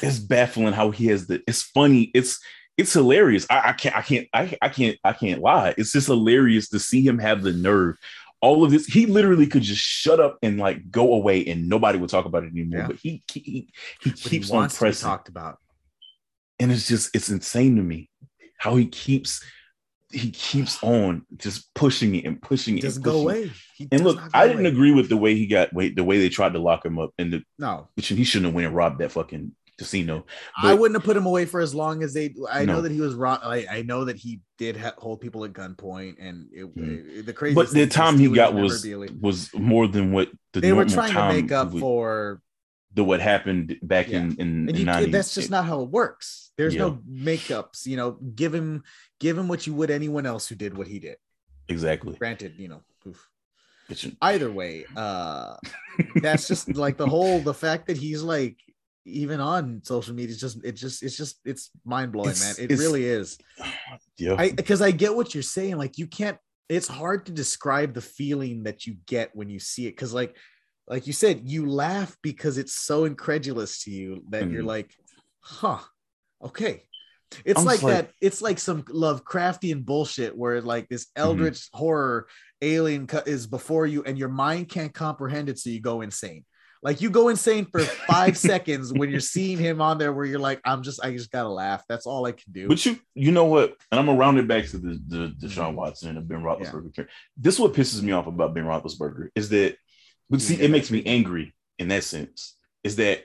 it's baffling how he has the. It's funny. It's it's hilarious. I, I can't. I can't. I, I can't. I can't lie. It's just hilarious to see him have the nerve. All of this, he literally could just shut up and like go away, and nobody would talk about it anymore. Yeah. But he he, he, he But he keeps on to be pressing, talked about and it's just it's insane to me how he keeps he keeps on just pushing it and pushing it. and go pushing it. away And look, I didn't away. agree with the way he got wait the way they tried to lock him up, and the no which he shouldn't have went and robbed that fucking casino. I wouldn't have put him away for as long as they. I know that he was raw. I, I know that he did ha- hold people at gunpoint, and it, Mhm. it- the crazy. but the time he got was was more than what the they were trying to make up would- for, the what happened back in in, and in you, 90s. that's just not how it works. There's Yeah. no makeups. You know, give him give him what you would anyone else who did what he did. exactly. Granted, you know, oof. It's- either way, uh, that's just like the whole the fact that he's like even on social media. It's just it just it's just it's mind blowing, It's- man. It it's- really is. yeah, I because I get what you're saying. Like you can't. It's hard to describe the feeling that you get when you see it. Because like, like you said, you laugh because it's so incredulous to you that you're Mhm. like, huh, okay. It's like like- that. It's like some Lovecraftian bullshit where like this Mm-hmm. eldritch horror alien is before you, and your mind can't comprehend it, so you go insane. Like you go insane for five seconds when you're seeing him on there, where you're like, I'm just, I just gotta laugh. That's all I can do. but you you know what? And I'm gonna round it back to the the, Deshaun Watson and the Ben Roethlisberger. turn. This is what pisses me off about Ben Roethlisberger is that, but see, Yeah. it makes me angry in that sense. Is that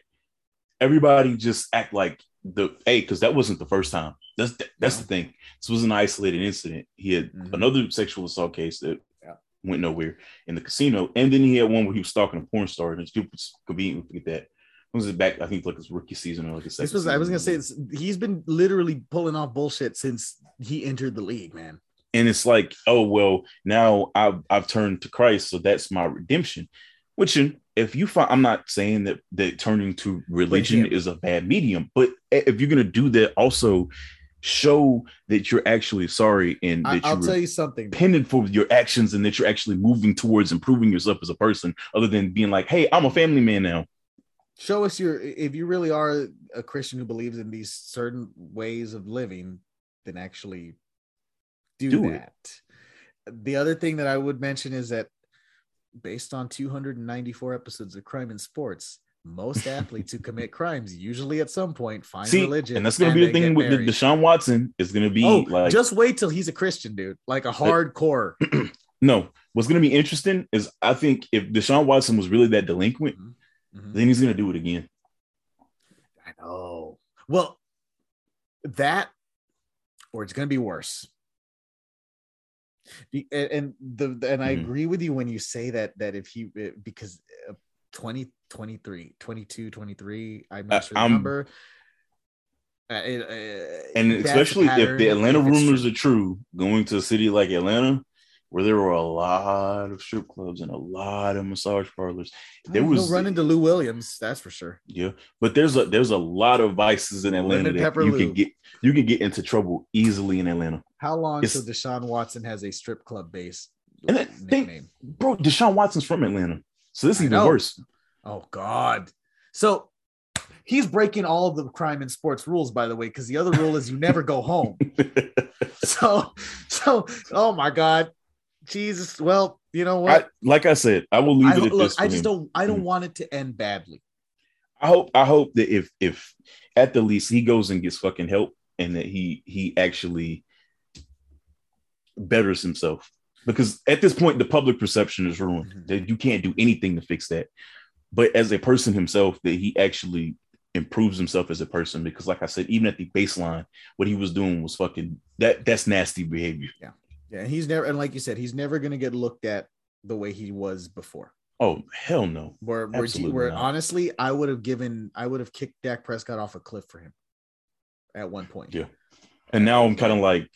everybody just act like the hey because that wasn't the first time. That's that's No. the thing. This was an isolated incident. He had Mhm. another sexual assault case that Yeah. went nowhere in the casino, and then he had one where he was stalking a porn star, and it's people conveniently forget that. was it back? I think like his rookie season or like his This was I was gonna say he's been literally pulling off bullshit since he entered the league, man. and it's like, oh well, now I've I've turned to Christ, so that's my redemption. Which, if you find, I'm not saying that that turning to religion is a bad medium, but if you're gonna do that, also show that you're actually sorry and that I'll you're tell you something. repentant for your actions and that you're actually moving towards improving yourself as a person, other than being like, hey, I'm a family man now. Show us your if you really are a Christian who believes in these certain ways of living, then actually do, Do it. that. The other thing that I would mention is that based on 294 episodes of crime and sports, most athletes who commit crimes usually at some point find See, religion. and that's gonna be the thing with the married. Deshaun Watson is gonna be Oh, like just wait till he's a Christian, dude. Like a hardcore. no. What's gonna be interesting is I think if Deshaun Watson was really that delinquent, Mhm. then he's gonna do it again. I know. Well, that or it's going to be worse. And the and I Mhm. agree with you when you say that that if he uh, because uh, 20 23 22 23 I'm not I- sure the I'm- number uh, it, uh, And especially if the Atlanta if rumors true. are true, going to a city like Atlanta, where there were a lot of strip clubs and a lot of massage parlors, there He'll was run into Lou Williams, that's for sure. yeah, but there's a there's a lot of vices in Atlanta that pepper you Lou. can get you can get into trouble easily in Atlanta. How long till Deshaun Watson has a strip club base And that nickname? Bro, Deshaun Watson's from Atlanta, so this is I even worse. Oh God. So he's breaking all of the crime in sports rules, by the way, because the other rule is you never go home. So, so oh my God. Jesus. Well, you know I, what? like I said, I will leave I, it at look, this. I just don't I don't Mhm. want it to end badly. I hope I hope that if if at the least he goes and gets fucking help and that he he actually betters himself because at this point the public perception is ruined Mhm. that you can't do anything to fix that but as a person himself that he actually improves himself as a person because like I said even at the baseline what he was doing was fucking that that's nasty behavior Yeah, Yeah. and he's never and like you said, he's never gonna get looked at the way he was before. oh hell no Where where, where honestly, I would have given I would have kicked Dak Prescott off a cliff for him at one point. Yeah. and now I'm kind of like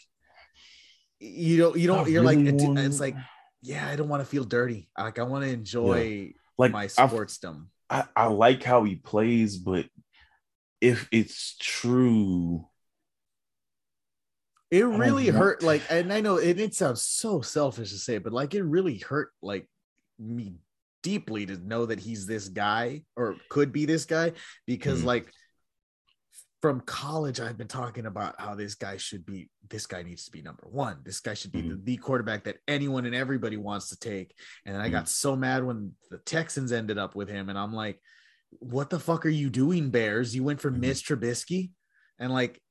you don't you don't I you're like really it- wanna- it's like yeah i don't want to feel dirty. Like i want to enjoy like my sportsdom I, I like how he plays, but if it's true, it really want- hurt like and i know it, it sounds so selfish to say but like it really hurt like me deeply to know that he's this guy or could be this guy because Mhm. like from college i've been talking about how this guy should be this guy needs to be number one. This guy should be the, the quarterback that anyone and everybody wants to take. And I got so mad when the texans ended up with him and i'm like what the fuck are you doing bears? You went for Mhm. mitch trubisky? And like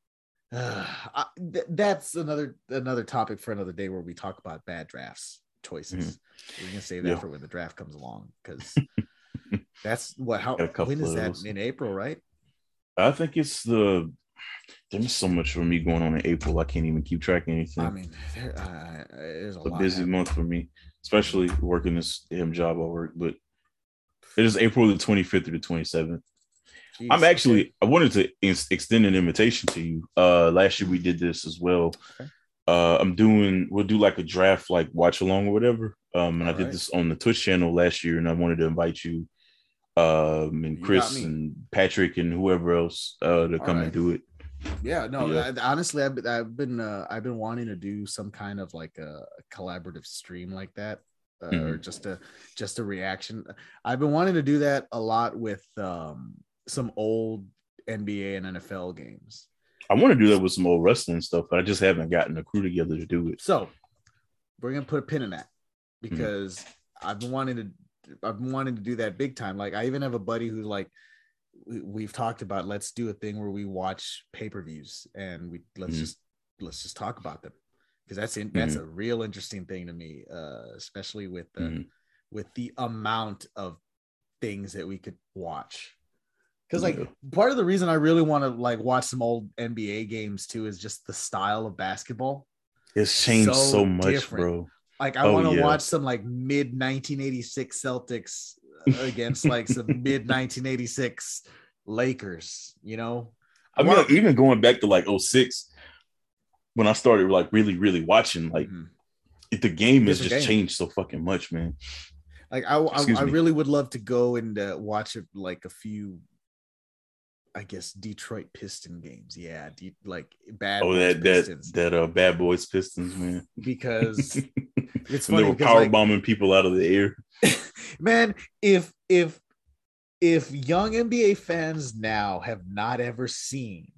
uh, I, th- that's another another topic for another day where we talk about bad drafts choices. We're gonna save that Mm-hmm. Yeah. for when the draft comes along because that's what how Got a couple when is that? those. in april right I think it's the there's so much for me going on in April. I can't even keep track of anything. I mean, there, uh, there's a it's a busy happening. month for me, especially working this damn job I work. But it is April the 25th to the 27th. Jeez, I'm actually I wanted to extend an invitation to you. Uh last year we did this as well. Okay. Uh I'm doing we'll do like a draft like watch along or whatever. Um and I All did right. this on the Twitch channel last year and I wanted to invite you um and Chris and Patrick and whoever else uh to All come right. and do it. yeah. No, Yeah. I- honestly, I've been, I've been, uh, I've been wanting to do some kind of like a, collaborative stream like that, uh, or Mhm. just a, just a reaction. I've been wanting to do that a lot with um, some old NBA and NFL games. I want to do that with some old wrestling stuff, but I just haven't gotten a crew together to do it. So we're gonna put a pin in that because I've been wanting to I've been wanting to do that big time. Like I even have a buddy who's like we- we've talked about let's do a thing where we watch pay-per-views and we let's Mhm. just let's just talk about them because that's in, that's a real interesting thing to me uh especially with the Mhm. with the amount of things that we could watch because like part of the reason i really want to like watch some old nba games too is just the style of basketball It's changed So so, much, different. bro. Like I Oh, want to yeah. watch some like mid 1986 Celtics against like some mid 1986 Lakers, you know. I mean, like, even going back to like 06, when I started like really, really watching, like Mhm. the game has just game. changed so fucking much, man. like I, I, I really would love to go and uh, watch it like a few I guess Detroit Piston games. Yeah, de- like bad Oh, Boys that that Pistons. that uh bad boys Pistons, man. because it's When they were power like, bombing people out of the air. man if if if young nba fans now have not ever seen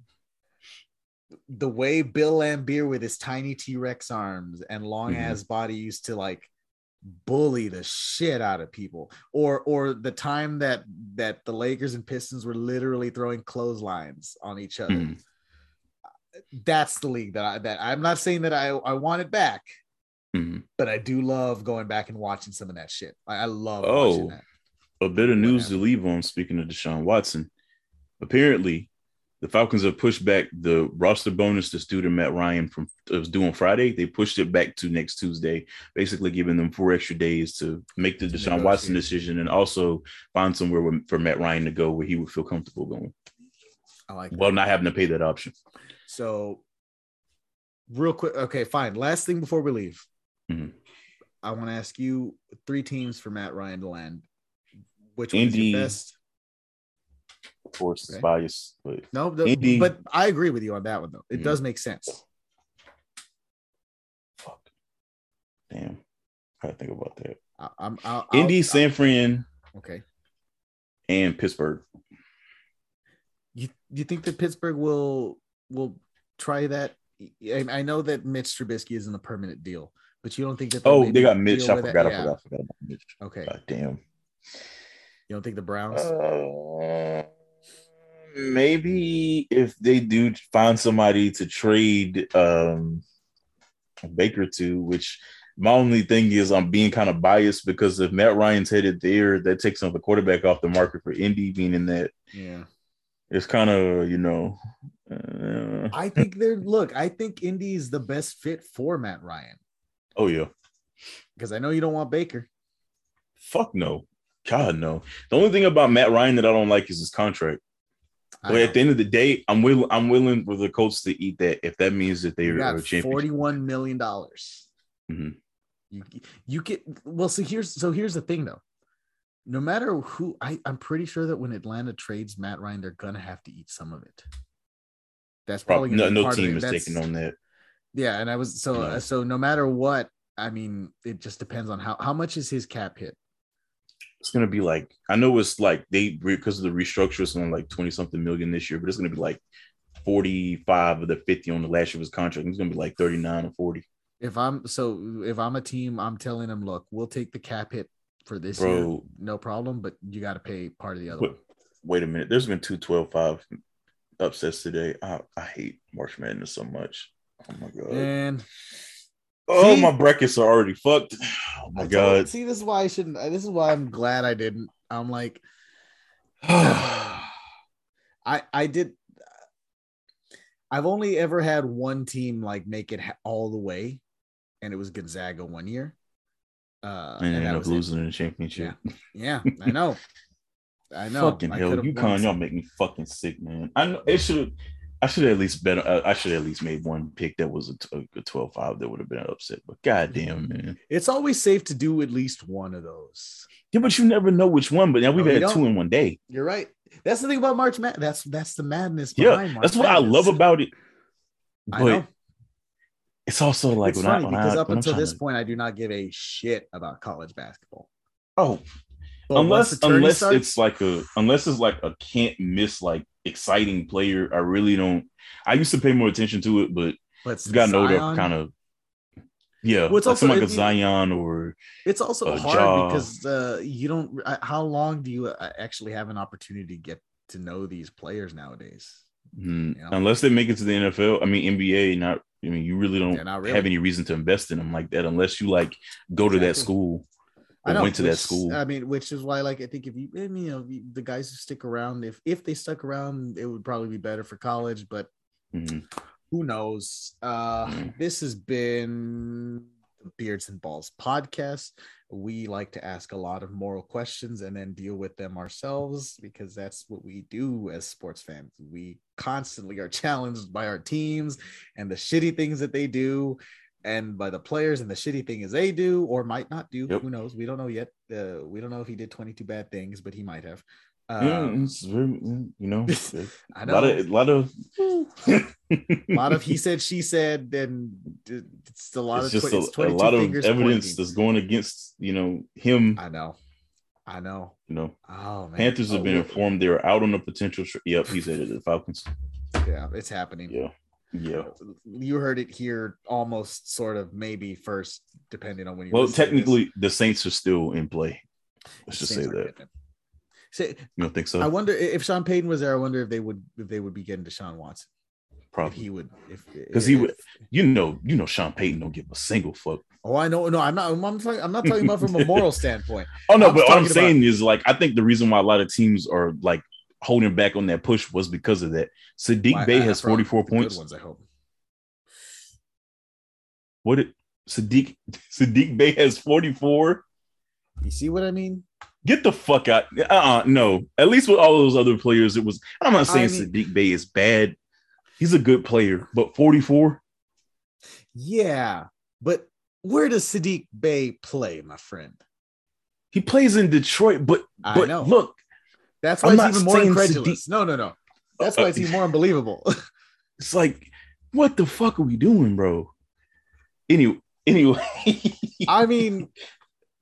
the way Bill Laimbeer with his tiny t-rex arms and long Mhm. ass body used to like bully the shit out of people or or the time that that the lakers and pistons were literally throwing clotheslines on each other Mhm. that's the league that i that i'm not saying that i i want it back Mhm. but i do love going back and watching some of that shit i, I love Oh. watching that A bit of news Whatever. to leave on. Speaking of Deshaun Watson, apparently the Falcons have pushed back the roster bonus to student Matt Ryan from was due on Friday. They pushed it back to next Tuesday, basically giving them four extra days to make the Deshaun Watson decision and also find somewhere where, for Matt Ryan to go where he would feel comfortable going, i like while not having to pay that option. So, real quick, okay, fine. Last thing before we leave, Mhm. I want to ask you three teams for Matt Ryan to land. Which one's Indy. your best? Course, Okay. it's biased, but No, the- Indy. but I agree with you on that one though. It does make sense. fuck, damn, I gotta think about that. I, I'm I'll, Indy, I'll- San Fran, okay. and Pittsburgh. You you think that Pittsburgh will will try that? I, I know that Mitch Trubisky isn't a permanent deal, but you don't think that? Oh, they got Mitch. I with that? forgot, I forgot. I forgot about Mitch. Okay, God damn. you don't think the Browns? Uh, maybe if they do find somebody to trade um Baker to, which my only thing is I'm being kind of biased because if Matt Ryan's headed there, that takes another quarterback off the market for Indy, meaning that yeah. it's kind of you know. Uh, I think they're look. I think Indy is the best fit for Matt Ryan oh yeah, because I know you don't want Baker. fuck no, God no. The only thing about Matt Ryan that I don't like is his contract. But at the end of the day, I'm willing. I'm willing for the Colts to eat that if that means that they you are a got championship. forty-one million dollars. Mhm. You you get well. So here's so here's the thing though. No matter who, I I'm pretty sure that when Atlanta trades Matt Ryan, they're gonna have to eat some of it. That's probably Probably no, no team is taking on that. Yeah, and I was so No. so no matter what, I mean, it just depends on how how much is his cap hit. It's gonna be like I know it's like they because of the restructure, it's on like twenty something million this year, but it's gonna be like forty five of the fifty on the last year of his contract. It's gonna be like thirty nine or forty, If I'm so if I'm a team, I'm telling them, look, we'll take the cap hit for this year, no problem, but you got to pay part of the other Wait, one. wait a minute, there's been two 12-5 upsets today. I, I hate March Madness so much. Oh my god. And oh see? my brackets are already fucked. Oh my god. see, this is why I shouldn't. This is why I'm glad I didn't. I'm like, I I did. I've only ever had one team like make it ha- all the way, and it was Gonzaga one year. Uh, and that end up losing in the championship. Yeah, I know. I know. Fucking I hell, UConn, y'all make me fucking sick, man. I know it should. I should have at least been. Uh, I should have at least made one pick that was a 12-5 that would have been an upset. But goddamn, man. It's always safe to do at least one of those. Yeah, but you never know which one. But now we've No, had two don't. in one day. You're right. That's the thing about March Madness. That's that's the madness Yeah, March that's what I love about it. I But know. it's also like it's when funny I, because I, up until this to- point, I do not give a shit about college basketball. oh, Unless unless starts- it's like a unless it's like a can't miss like exciting player. I really don't. I used to pay more attention to it, but it's gotten older. Kind of. Yeah, Well, it's like also- like a Zion or It's also hard because uh, you don't. How long do you uh, actually have an opportunity to get to know these players nowadays? Mm, You know? Unless they make it to the NFL, I mean NBA. Not, I mean, you really don't Yeah, really. have any reason to invest in them like that unless you like go to that school or went to that school. I mean, which is why, like, I think if you, I you know, the guys who stick around, if if they stuck around, it would probably be better for college. But Mhm. who knows? Uh, Mm. This has been the Beards and Balls podcast. We like to ask a lot of moral questions and then deal with them ourselves because that's what we do as sports fans. We constantly are challenged by our teams and the shitty things that they do and by the players and the shitty thing is they do or might not do. Yep. Who knows? We don't know yet. Uh, we don't know if he did 22 bad things, but he might have. Yeah, Um, it's very, you know, I a know lot of, a lot of, a lot of he said, she said, then it's a lot it's of just twi- a, a lot of evidence pointing. that's going against, you know, him. I know, I know. You know, Oh man, Panthers have Oh, been we- informed they're out on a potential. Tr- yep, he said it. The Falcons. Yeah, it's happening. Yeah, yeah. You heard it here, almost, sort of, maybe first, depending on when you. Well, technically, the Saints are still in play. Let's just say Saints are that. Say, You don't think so? I wonder if Sean Payton was there. I wonder if they would if they would be getting Deshaun Watson. If Probably he would, if because he would. You know, you know, Sean Payton don't give a single fuck. Oh, I know. No, I'm not. I'm, talking, I'm not talking about from a moral standpoint. Oh no, I'm but what I'm saying is like I think the reason why a lot of teams are like holding back on that push was because of that. Saddiq Why- Bey has 44 the good points. Ones, I hope. What it Saddiq Saddiq Bey has 44. You see what I mean? Get the fuck out. Uh-uh, no. At least with all those other players, it was I'm not saying I mean- Saddiq Bey is bad. He's a good player, but 44. Yeah, but where does Saddiq Bey play, my friend? He plays in Detroit, but I but know. look, That's I'm why it's even more saying incredulous. No, no, no. That's why it's even more unbelievable. it's like, what the fuck are we doing, bro? Anyway, anyway. I mean,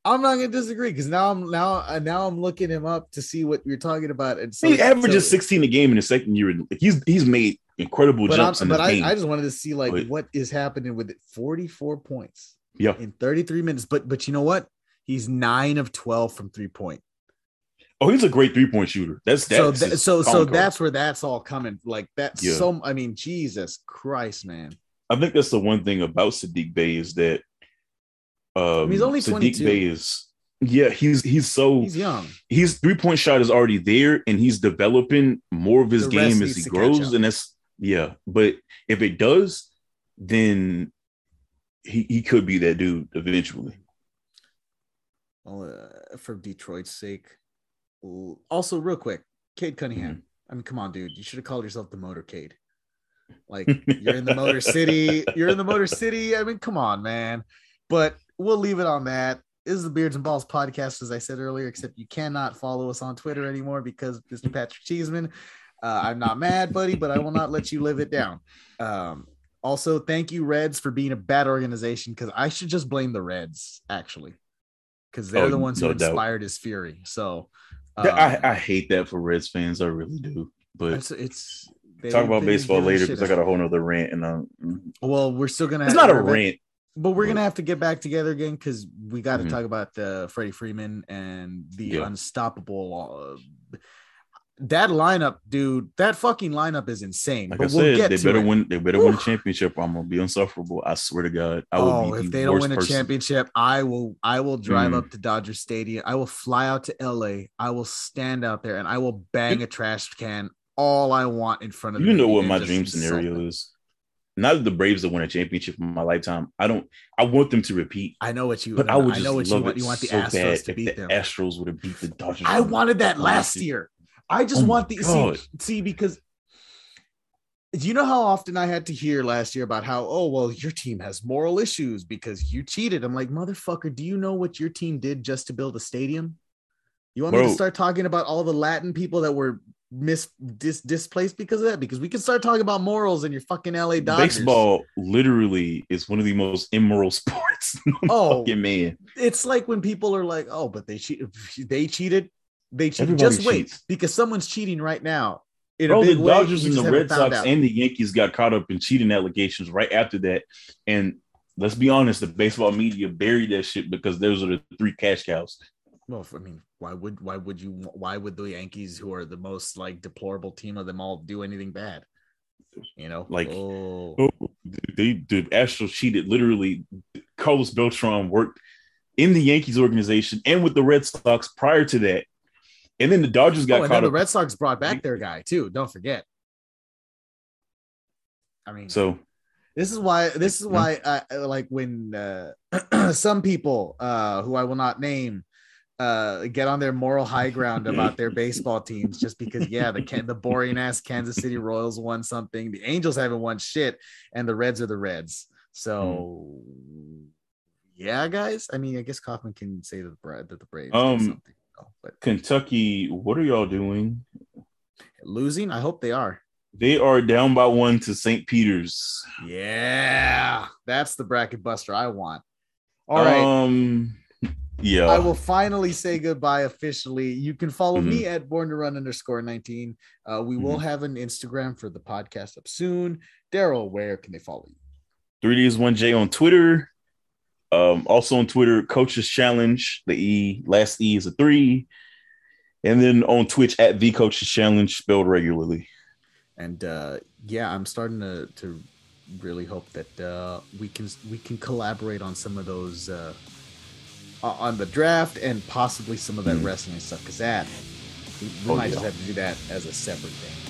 I'm not gonna disagree because now I'm now uh, now I'm looking him up to see what you're talking about. And so he averages so- 16 a game in the second year. He's he's made incredible But, I'm, jumps in but his I, game. I just wanted to see like But- what is happening with it. 44 points yeah. in 33 minutes. But but you know what? He's nine of 12 from three point. Oh, he's a great three point shooter. That's that's so th- so so that's where that's all coming. Like that's Yeah. so. I mean, Jesus Christ, man. I think that's the one thing about Saddiq Bey is that um he's only Saddiq 22. Bey is yeah, he's he's so He's young. his three point shot is already there and he's developing more of his The game as he grows. And that's yeah, but if it does, then he, he could be that dude eventually. Well, uh, for Detroit's sake. Also, real quick, Cade Cunningham. Mm-hmm. I mean, come on, dude. You should have called yourself the Motorcade. Like you're in the Motor City. You're in the Motor City. I mean, come on, man. But we'll leave it on that. This is the Beards and Balls podcast, as I said earlier, except you cannot follow us on Twitter anymore because Mr. Patrick Cheeseman. Uh, I'm not mad, buddy, but I will not let you live it down. Um, also, thank you, Reds, for being a bad organization because I should just blame the Reds, actually, because they're Oh, the ones who no doubt. inspired his fury. So, um, I hate that for Reds fans. I really do. But it's, it's talk about baseball later because I got a whole nother rant and um, Well, we're still gonna. it's not a rant. but we're but- gonna have to get back together again because we got to Mhm. talk about the Freddie Freeman and the Yeah. unstoppable. Uh, that lineup, dude. That fucking lineup is insane. Like but I we'll said, get they better it. win. They better win a championship. Or I'm gonna be insufferable. I swear to God, I will Oh, be if the they don't win a person. championship, I will. I will drive Mhm. up to Dodger Stadium. I will fly out to LA. I will stand out there and I will bang a trash can all I want in front of. You know what my dream scenario is? Not that the Braves to win a championship in my lifetime. I don't. I want them to repeat, I know what you. but I would I just know what you want. it You want the so Astros to beat the them. Astros would have beat the Dodgers. I wanted that last year. I just Oh want the see, God. see because do you know how often I had to hear last year about how oh well your team has moral issues because you cheated. I'm like motherfucker, do you know what your team did just to build a stadium? You want me to start talking about all the Latin people that were mis dis- displaced because of that? Because we can start talking about morals in your fucking LA Dodgers. Baseball literally is one of the most immoral sports. Oh, man. it's like when people are like, "Oh, but they cheated. They cheated. They cheated." Everybody Just wait, cheats. because someone's cheating right now. In Bro, a the big way, Dodgers we and the Red Sox out. and the Yankees got caught up in cheating allegations right after that. And let's be honest, the baseball media buried that shit because those are the three cash cows. Well, I mean, why would why would you why would the Yankees, who are the most like deplorable team of them all, do anything bad? You know, Like- oh, They the Astros cheated. Literally, Carlos Beltran worked in the Yankees organization and with the Red Sox prior to that. And then the Dodgers got Oh, and caught the. Red Sox brought back their guy too. Don't forget. I mean, so This is why. This is why. I like when uh, some people uh, who I will not name uh, get on their moral high ground about their baseball teams just because yeah the the boring ass Kansas City Royals won something the Angels haven't won shit and the Reds are the Reds so mm. yeah guys I mean I guess Kaufman can say that the that the Braves um but Kentucky what are y'all doing losing I hope they are they are down by one to St. Peter's yeah that's the bracket buster I want all right um yeah. I will finally say goodbye officially. You can follow mm-hmm. me at born to run underscore 19. Uh, we mm-hmm. will have an Instagram for the podcast up soon. Daryl, where can they follow you? 3D is 1J on Twitter. Um, also on Twitter, Coaches Challenge. The E last E is a three. And then on Twitch at the Coaches Challenge, spelled regularly. And uh, yeah, I'm starting to to really hope that uh, we can we can collaborate on some of those uh, on the draft and possibly some of that mm. wrestling stuff because that we, we oh, might yeah. just have to do that as a separate thing.